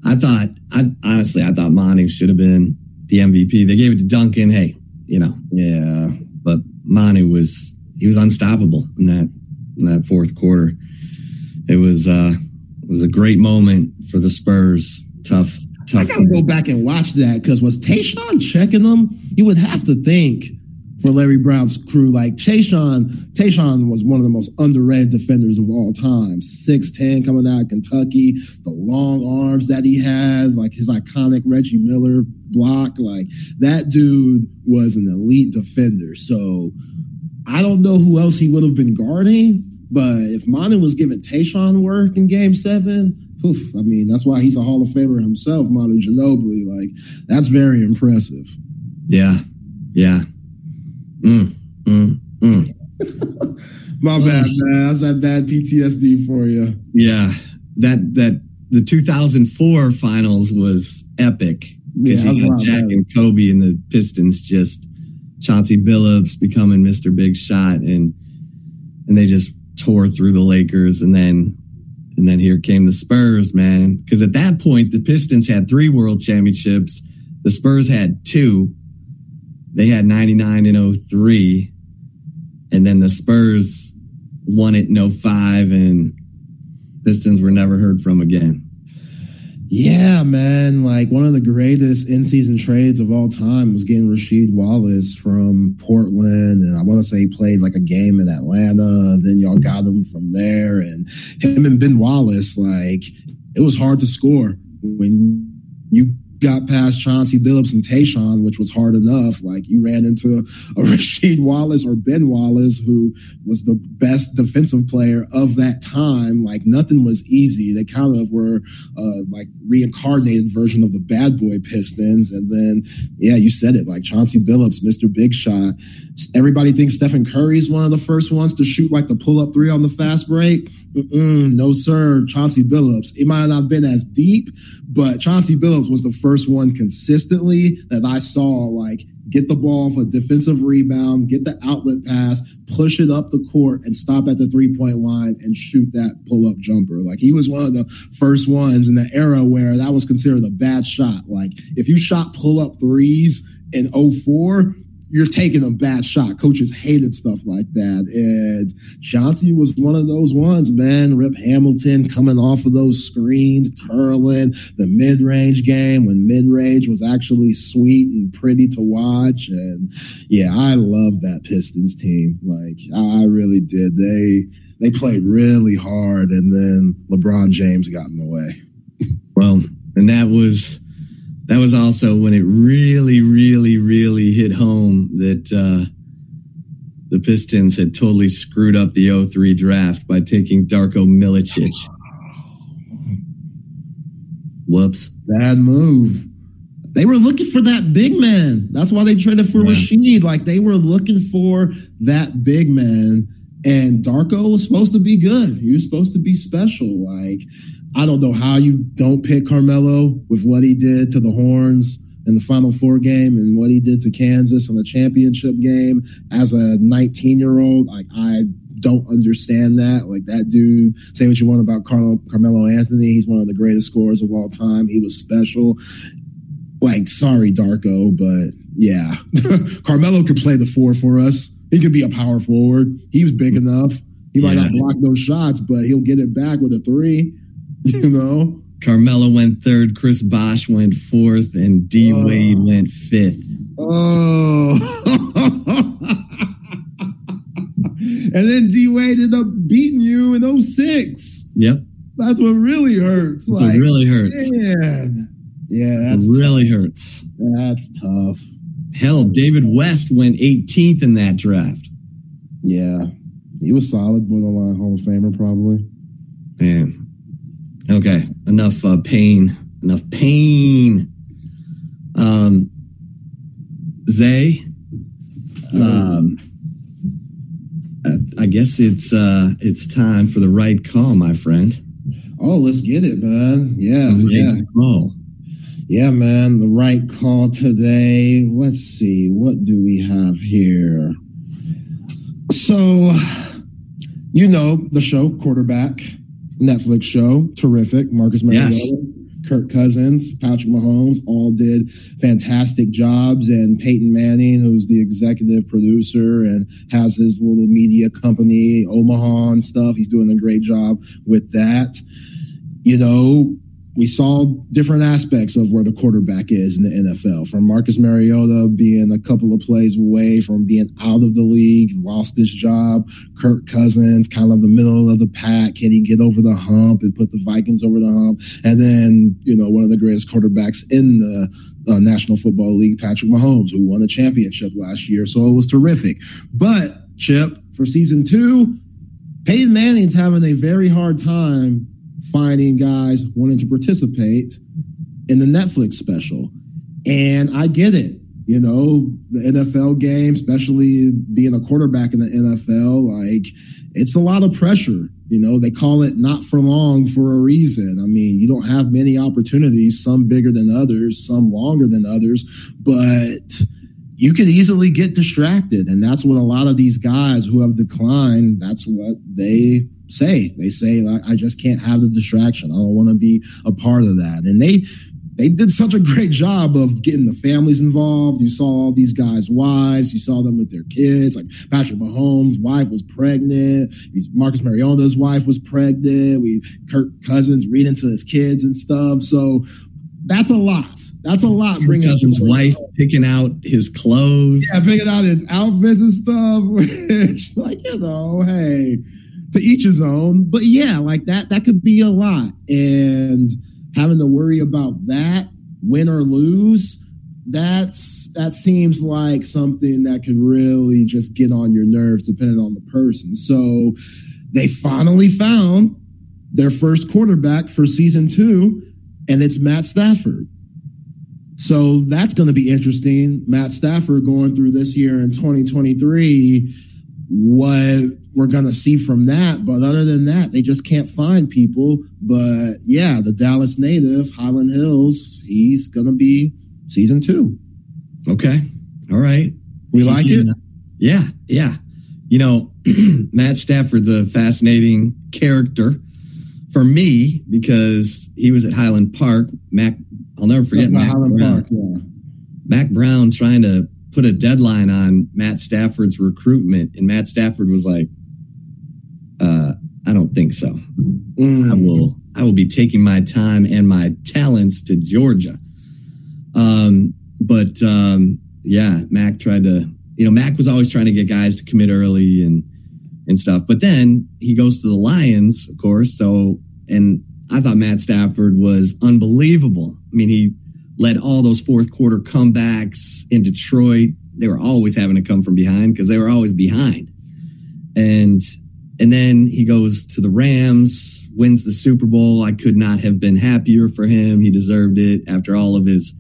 I thought, I honestly, I thought Manu should have been the MVP. They gave it to Duncan. Hey, you know, yeah, but Manu was he was unstoppable in that in that fourth quarter. It was uh, it was a great moment for the Spurs. Tough, tough. I gotta go back and watch that because was Tayshaun checking them? You would have to think for Larry Brown's crew. Like Tayshaun, Tayshaun was one of the most underrated defenders of all time. 6'10 coming out of Kentucky, the long arms that he had, like his iconic Reggie Miller block. Like that dude was an elite defender. So I don't know who else he would have been guarding, but if Manu was giving Tayshaun work in game seven, oof, I mean, that's why he's a Hall of Famer himself, Manu Ginobili. Like, that's very impressive. Yeah. Yeah. Mm, mm, mm. My bad, man. That's that bad PTSD for you. Yeah. That, that, the 2004 finals was epic because yeah, you got Shaq and Kobe and the Pistons just Chauncey Billups becoming Mr. Big Shot and and they just tore through the Lakers, and then and then here came the Spurs, man. Because at that point, the Pistons had three World Championships. The Spurs had two. They had 99 and 03. And then the Spurs won it in 05, and Pistons were never heard from again. Yeah, man. Like one of the greatest in season trades of all time was getting Rasheed Wallace from Portland. And I want to say he played like a game in Atlanta. Then y'all got him from there. And him and Ben Wallace, like it was hard to score when you got past Chauncey Billups and Tayshaun, which was hard enough. Like you ran into a Rasheed Wallace or Ben Wallace, who was the best defensive player of that time. Like nothing was easy. They kind of were uh, like reincarnated version of the bad boy Pistons. And then, yeah, you said it, like Chauncey Billups, Mr. Big Shot. Everybody thinks Stephen Curry is one of the first ones to shoot like the pull up three on the fast break. Mm-mm, no, sir. Chauncey Billups. It might not have been as deep, but Chauncey Billups was the first one consistently that I saw like get the ball for a defensive rebound, get the outlet pass, push it up the court, and stop at the three point line and shoot that pull up jumper. Like he was one of the first ones in the era where that was considered a bad shot. Like if you shot pull up threes in 04, you're taking a bad shot. Coaches hated stuff like that. And Chauncey was one of those ones, man. Rip Hamilton coming off of those screens, curling, the mid range game when mid range was actually sweet and pretty to watch. And yeah, I love that Pistons team. Like, I really did. They, they played really hard and then LeBron James got in the way. Well, and that was, that was also when it really, really, really hit home that uh, the Pistons had totally screwed up the 03 draft by taking Darko Milicic. Whoops. Bad move. They were looking for that big man. That's why they traded for yeah. Rasheed. Like they were looking for that big man. And Darko was supposed to be good. He was supposed to be special. Like I don't know how you don't pick Carmelo with what he did to the Horns in the Final Four game and what he did to Kansas in the championship game as a 19 year old. Like, I don't understand that. Like, that dude, say what you want about Carlo, Carmelo Anthony. He's one of the greatest scorers of all time. He was special. Like, sorry, Darko, but yeah, Carmelo could play the four for us. He could be a power forward. He was big enough. He might yeah. not block those shots, but he'll get it back with a three. You know? Carmelo went third, Chris Bosh went fourth, and D oh. Wade went fifth. Oh. and then D Wade ended up beating you in 06. Yep. That's what really hurts. Like, it really hurts. Man. Yeah, that's it really tough. hurts. That's tough. Hell, David West went 18th in that draft. Yeah. He was solid, borderline Hall of Famer, probably. Man, Okay, enough uh, pain. Enough pain. Um, Zay, um, I guess it's uh, it's time for the right call, my friend. Oh, let's get it, man. Yeah, yeah. Call. Yeah, man. The right call today. Let's see. What do we have here? So, you know the show quarterback. Netflix show. Terrific. Marcus Mariota, yes. Kirk Cousins, Patrick Mahomes all did fantastic jobs. And Peyton Manning, who's the executive producer and has his little media company, Omaha and stuff, he's doing a great job with that. You know, we saw different aspects of where the quarterback is in the NFL. From Marcus Mariota being a couple of plays away from being out of the league, lost his job. Kirk Cousins, kind of the middle of the pack. Can he get over the hump and put the Vikings over the hump? And then, you know, one of the greatest quarterbacks in the uh, National Football League, Patrick Mahomes, who won a championship last year. So it was terrific. But, Chip, for season two, Peyton Manning's having a very hard time finding guys wanting to participate in the Netflix special. And I get it. You know, the NFL game, especially being a quarterback in the NFL, like it's a lot of pressure. You know, they call it not for long for a reason. I mean, you don't have many opportunities, some bigger than others, some longer than others, but you could easily get distracted. And that's what a lot of these guys who have declined, that's what they say. They say, I just can't have the distraction. I don't want to be a part of that. And they, they did such a great job of getting the families involved. You saw all these guys' wives. You saw them with their kids. Like Patrick Mahomes' wife was pregnant. Marcus Mariota's wife was pregnant. We Kirk Cousins reading to his kids and stuff. So that's a lot. That's a lot. Bringing Cousins' wife picking out his clothes. Yeah, picking out his outfits and stuff. Which, like you know, hey, to each his own. But yeah, like that. That could be a lot. And having to worry about that, win or lose, that's that seems like something that could really just get on your nerves depending on the person. So they finally found their first quarterback for season two, and it's Matt Stafford. So that's going to be interesting. Matt Stafford going through this year in 2023. What we're going to see from that. But other than that, they just can't find people. But yeah, the Dallas native, Highland Hills, he's going to be season two. Okay. All right. We like it? Yeah. Yeah. You know, Matt Stafford's a fascinating character for me because he was at Highland Park. Mack, I'll never forget Mack Highland Brown. Park, yeah. Mack Brown trying to put a deadline on Matt Stafford's recruitment, and Matt Stafford was like, uh, I don't think so. Mm. I will. I will be taking my time and my talents to Georgia. Um, but um, yeah, Mack tried to. You know, Mack was always trying to get guys to commit early and and stuff. But then he goes to the Lions, of course. So, and I thought Matt Stafford was unbelievable. I mean, he led all those fourth quarter comebacks in Detroit. They were always having to come from behind because they were always behind. And and then he goes to the Rams, wins the Super Bowl. I could not have been happier for him. He deserved it after all of his,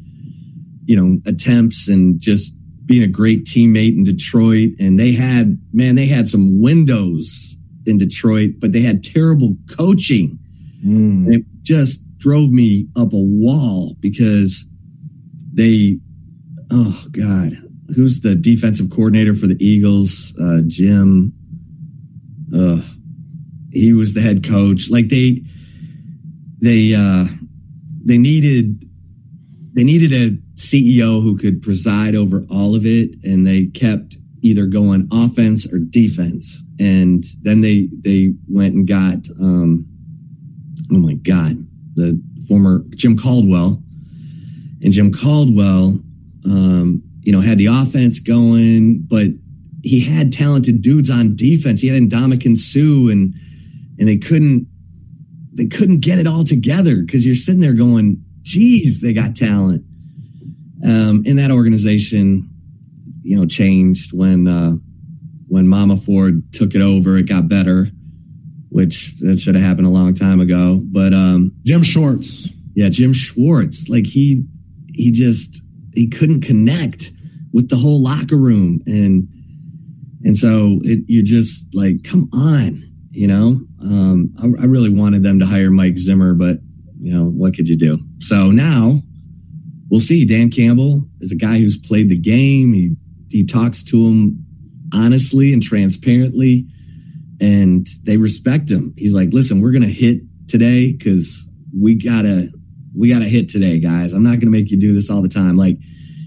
you know, attempts and just being a great teammate in Detroit. And they had, man, they had some windows in Detroit, but they had terrible coaching. Mm. It just drove me up a wall because they, oh God, who's the defensive coordinator for the Eagles? Uh, Jim uh, he was the head coach. Like they, they, uh, they needed, they needed a CEO who could preside over all of it, and they kept either going offense or defense. And then they they went and got, um, oh my god, the former Jim Caldwell, and Jim Caldwell, um, you know, had the offense going, but he had talented dudes on defense. He had Ndamukong Suh and and they couldn't they couldn't get it all together because you're sitting there going, geez, they got talent. Um, in that organization, you know, changed when uh, when Mama Ford took it over. It got better, which that should have happened a long time ago. But um, Jim Schwartz, yeah, Jim Schwartz, like he he just he couldn't connect with the whole locker room and and so it, you're just like, come on, you know. Um, I, I really wanted them to hire Mike Zimmer, but you know what could you do? So now we'll see. Dan Campbell is a guy who's played the game. He he talks to him honestly and transparently, and they respect him. He's like, listen, we're gonna hit today because we gotta we gotta hit today, guys. I'm not gonna make you do this all the time. Like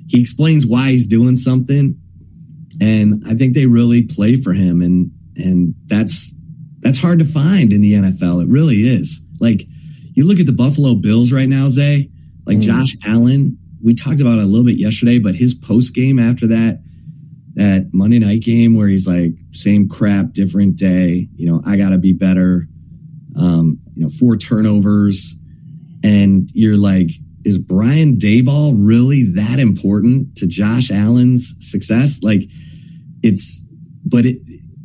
he explains why he's doing something and I think they really play for him, and and that's that's hard to find in the NFL. It really is. Like you look at the Buffalo Bills right now, Zay. Like mm. Josh Allen, we talked about it a little bit yesterday, but his post game after that that Monday night game where he's like, same crap, different day. You know, I got to be better. Um, you know, four turnovers, and you're like, is Brian Daboll really that important to Josh Allen's success? Like, it's, but it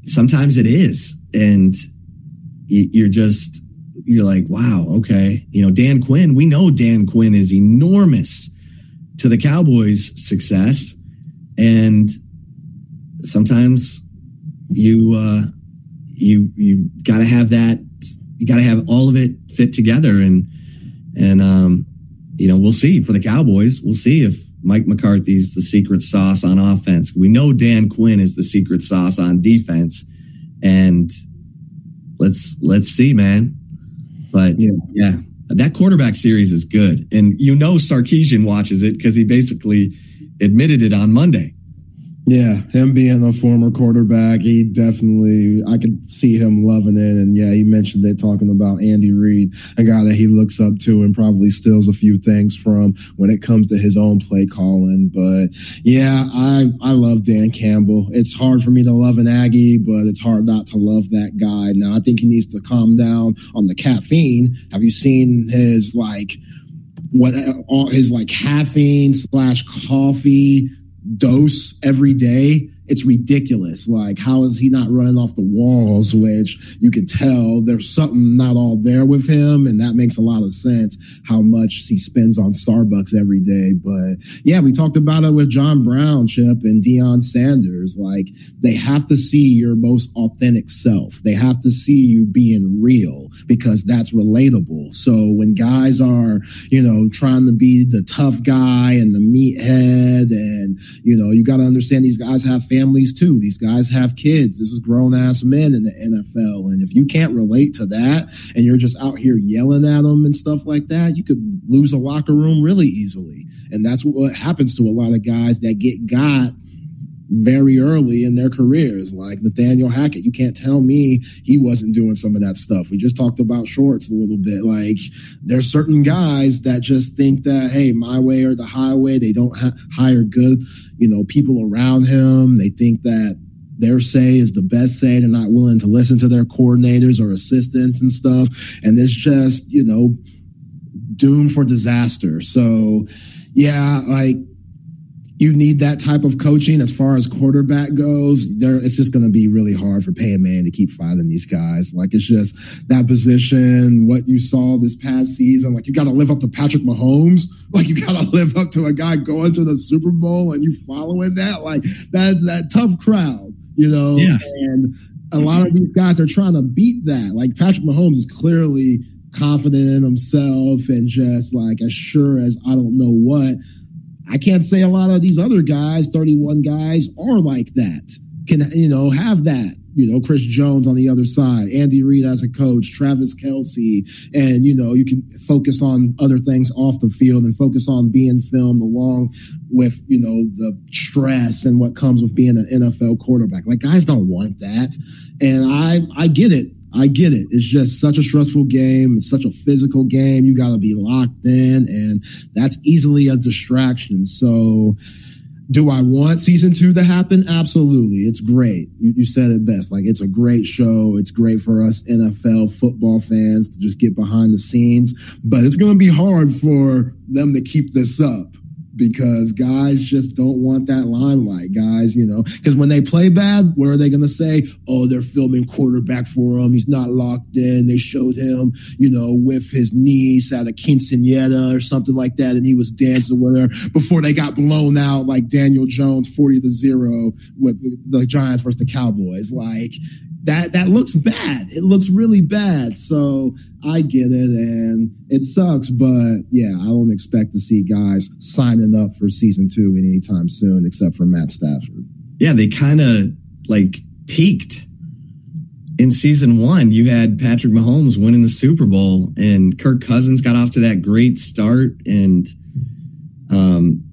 sometimes it is, and you're just you're like, wow, okay. You know, Dan Quinn. We know Dan Quinn is enormous to the Cowboys' success, and sometimes you uh, you you got to have that. You got to have all of it fit together, and and um, you know, we'll see for the Cowboys. We'll see if Mike McCarthy's the secret sauce on offense. We know Dan Quinn is the secret sauce on defense, and let's let's see, man. But yeah, yeah that quarterback series is good, and you know Sarkisian watches it because he basically admitted it on Monday. Yeah, him being a former quarterback, he definitely, I could see him loving it. And yeah, he mentioned it talking about Andy Reid, a guy that he looks up to and probably steals a few things from when it comes to his own play calling. But yeah, I, I love Dan Campbell. It's hard for me to love an Aggie, but it's hard not to love that guy. Now, I think he needs to calm down on the caffeine. Have you seen his like, what all his like caffeine slash coffee dose every day it's ridiculous. Like, how is he not running off the walls? Which you could tell there's something not all there with him. And that makes a lot of sense how much he spends on Starbucks every day. But yeah, we talked about it with John Brown, Chip, and Deion Sanders. Like, they have to see your most authentic self. They have to see you being real because that's relatable. So when guys are, you know, trying to be the tough guy and the meathead, and, you know, you got to understand these guys have families too. These guys have kids. This is grown ass men in the NFL. And if you can't relate to that and you're just out here yelling at them and stuff like that, you could lose a locker room really easily. And that's what happens to a lot of guys that get got very early in their careers, like Nathaniel Hackett. You can't tell me he wasn't doing some of that stuff. We just talked about Schwartz a little bit. Like there's certain guys that just think that, hey, my way or the highway. They don't ha- hire good you know, people around him. They think that their say is the best say. They're not willing to listen to their coordinators or assistants and stuff. And it's just, you know, doomed for disaster. So, yeah, like you need that type of coaching as far as quarterback goes. There, it's just going to be really hard for Peyton Manning to keep finding these guys. Like it's just that position, what you saw this past season. Like you got to live up to Patrick Mahomes. Like you got to live up to a guy going to the Super Bowl and you following that. Like that's that tough crowd, you know. Yeah. And a lot of these guys are trying to beat that. Like Patrick Mahomes is clearly confident in himself and just like as sure as I don't know what I can't say a lot of these other guys, 31 guys, are like that. Can, you know, have that. You know, Chris Jones on the other side, Andy Reid as a coach, Travis Kelce, and, you know, you can focus on other things off the field and focus on being filmed along with, you know, the stress and what comes with being an NFL quarterback. Like, guys don't want that. And I, I get it. I get it. It's just such a stressful game. It's such a physical game. You got to be locked in, and that's easily a distraction. So, do I want season two to happen? Absolutely. It's great. You, you, said it best. Like, it's a great show. It's great for us NFL football fans to just get behind the scenes, but it's going to be hard for them to keep this up because guys just don't want that limelight. Guys, you know, because when they play bad, what are they going to say? Oh, they're filming quarterback for him. He's not locked in. They showed him, you know, with his niece at a quinceanera or something like that, and he was dancing with her before they got blown out like Daniel Jones, 40 to 0 with the Giants versus the Cowboys. Like, that that looks bad. It looks really bad. So I get it, and it sucks. But yeah, I don't expect to see guys signing up for season two anytime soon, except for Matt Stafford. Yeah, they kind of like peaked in season one. You had Patrick Mahomes winning the Super Bowl, and Kirk Cousins got off to that great start, and um,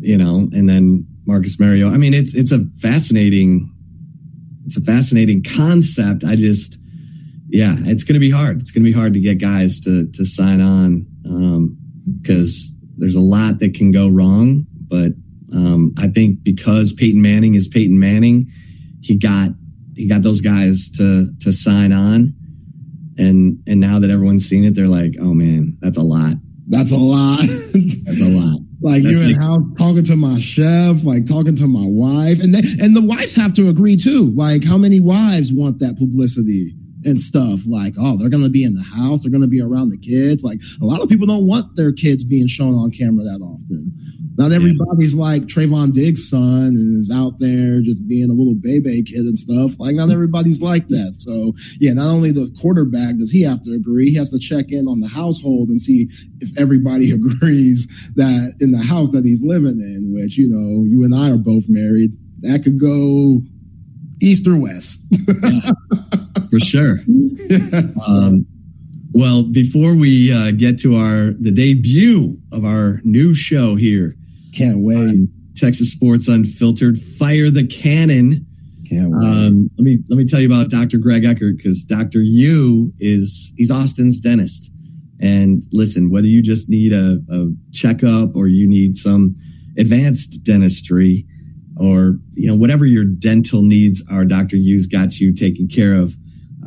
you know, and then Marcus Mariota. I mean, it's it's a fascinating it's a fascinating concept. I just, yeah, it's going to be hard. It's going to be hard to get guys to to sign on because um, there's a lot that can go wrong. But um, I think because Peyton Manning is Peyton Manning, he got he got those guys to to sign on, and and now that everyone's seen it, they're like, oh man, that's a lot. That's a lot. that's a lot. Like That's you're in house talking to my chef, like talking to my wife, and they, and the wives have to agree too. Like how many wives want that publicity and stuff? Like oh, they're gonna be in the house, they're gonna be around the kids. Like a lot of people don't want their kids being shown on camera that often. Not everybody's yeah. like Trevon Diggs' son is out there just being a little baby kid and stuff. Like not everybody's like that. So yeah, not only the quarterback does he have to agree, he has to check in on the household and see if everybody agrees that in the house that he's living in, which, you know, you and I are both married, that could go east or west. yeah, for sure. Um, well, before we uh, get to our the debut of our new show here, can't wait. Texas Sports Unfiltered. Fire the cannon. Can't wait. Um, let me let me tell you about Dr. Greg Ueckert because Dr. U is he's Austin's dentist. And listen, whether you just need a, a checkup or you need some advanced dentistry or you know whatever your dental needs are, Dr. U's got you taken care of.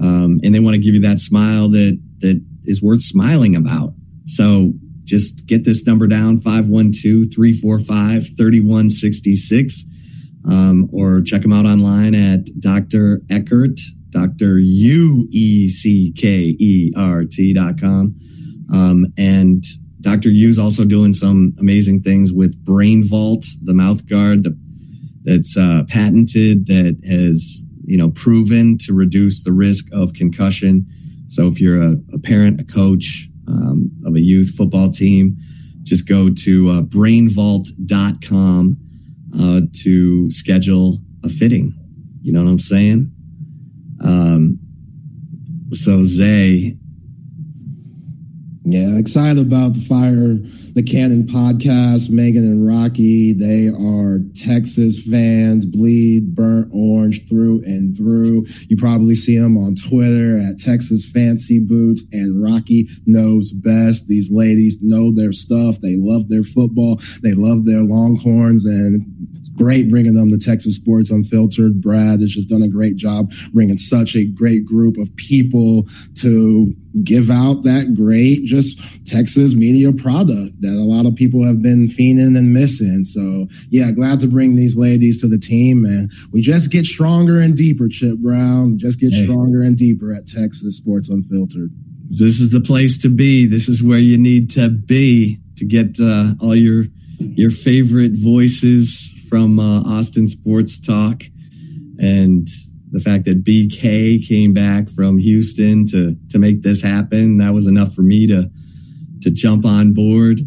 Um, and they want to give you that smile that that is worth smiling about. So just get this number down 512-345-3166 um, or check them out online at Dr. Ueckert, Dr. U-E-C-K-E-R-T dot com. Um, and Dr. U's also doing some amazing things with Brain Vault, the mouth guard the, that's uh, patented that has, you know, proven to reduce the risk of concussion. So if you're a, a parent, a coach, um, of a youth football team, just go to uh, brainvault.com uh, to schedule a fitting. You know what I'm saying? Um, so Zay. Yeah, excited about the fire the Cannon podcast, Megan and Rocky. They are Texas fans, bleed burnt orange through and through. You probably see them on Twitter at Texas Fancy Boots, and Rocky knows best. These ladies know their stuff. They love their football. They love their Longhorns, and great bringing them to Texas Sports Unfiltered. Brad has just done a great job bringing such a great group of people to give out that great just Texas media product that a lot of people have been fiending and missing. So yeah, glad to bring these ladies to the team and we just get stronger and deeper, Chip Brown. just get hey. stronger and deeper at Texas Sports Unfiltered. This is the place to be. This is where you need to be to get uh, all your your favorite voices from uh, Austin Sports Talk and the fact that BK came back from Houston to to make this happen that was enough for me to to jump on board.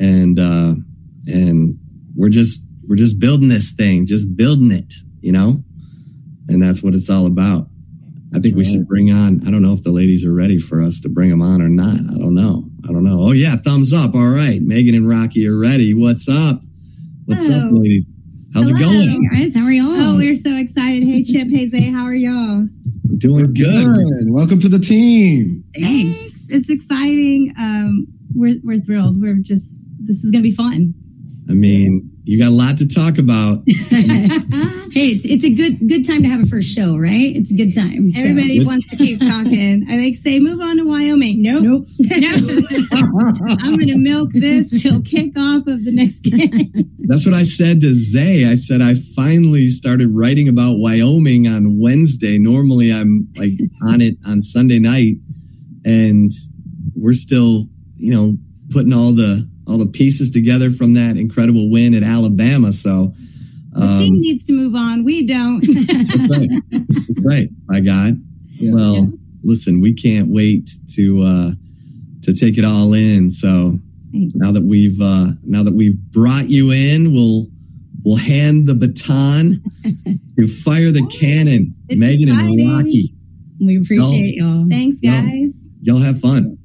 And uh and we're just we're just building this thing just building it you know? And that's what it's all about. I think we should bring on I don't know if the ladies are ready for us to bring them on or not. I don't know. I don't know. Oh yeah thumbs up. All right. Megan and Rocky are ready. What's up? What's Hello. up ladies How's Hello. it going? Hey guys, how are y'all? Oh, we're so excited. Hey, Chip. Hey, Zay. How are y'all? Doing good. good. Welcome to the team. Thanks. It's exciting. Um, we're, we're thrilled. We're just, this is going to be fun. I mean, you got a lot to talk about. hey, it's, it's a good good time to have a first show, right? It's a good time. So. Everybody wants to keep talking. I like say, move on to Wyoming. Nope. Nope. I'm going to milk this till kickoff of the next game. That's what I said to Zay. I said I finally started writing about Wyoming on Wednesday. Normally, I'm like on it on Sunday night, and we're still, you know, putting all the all the pieces together from that incredible win at Alabama. So um, the team needs to move on. We don't. that's right. That's right. My God. Yeah. Well, yeah. listen, we can't wait to uh, to take it all in. So now that we've uh, now that we've brought you in, we'll we'll hand the baton to fire the cannon, it's Megan exciting. and Rocky. We appreciate y'all. Thanks, guys. Y'all, y'all have fun.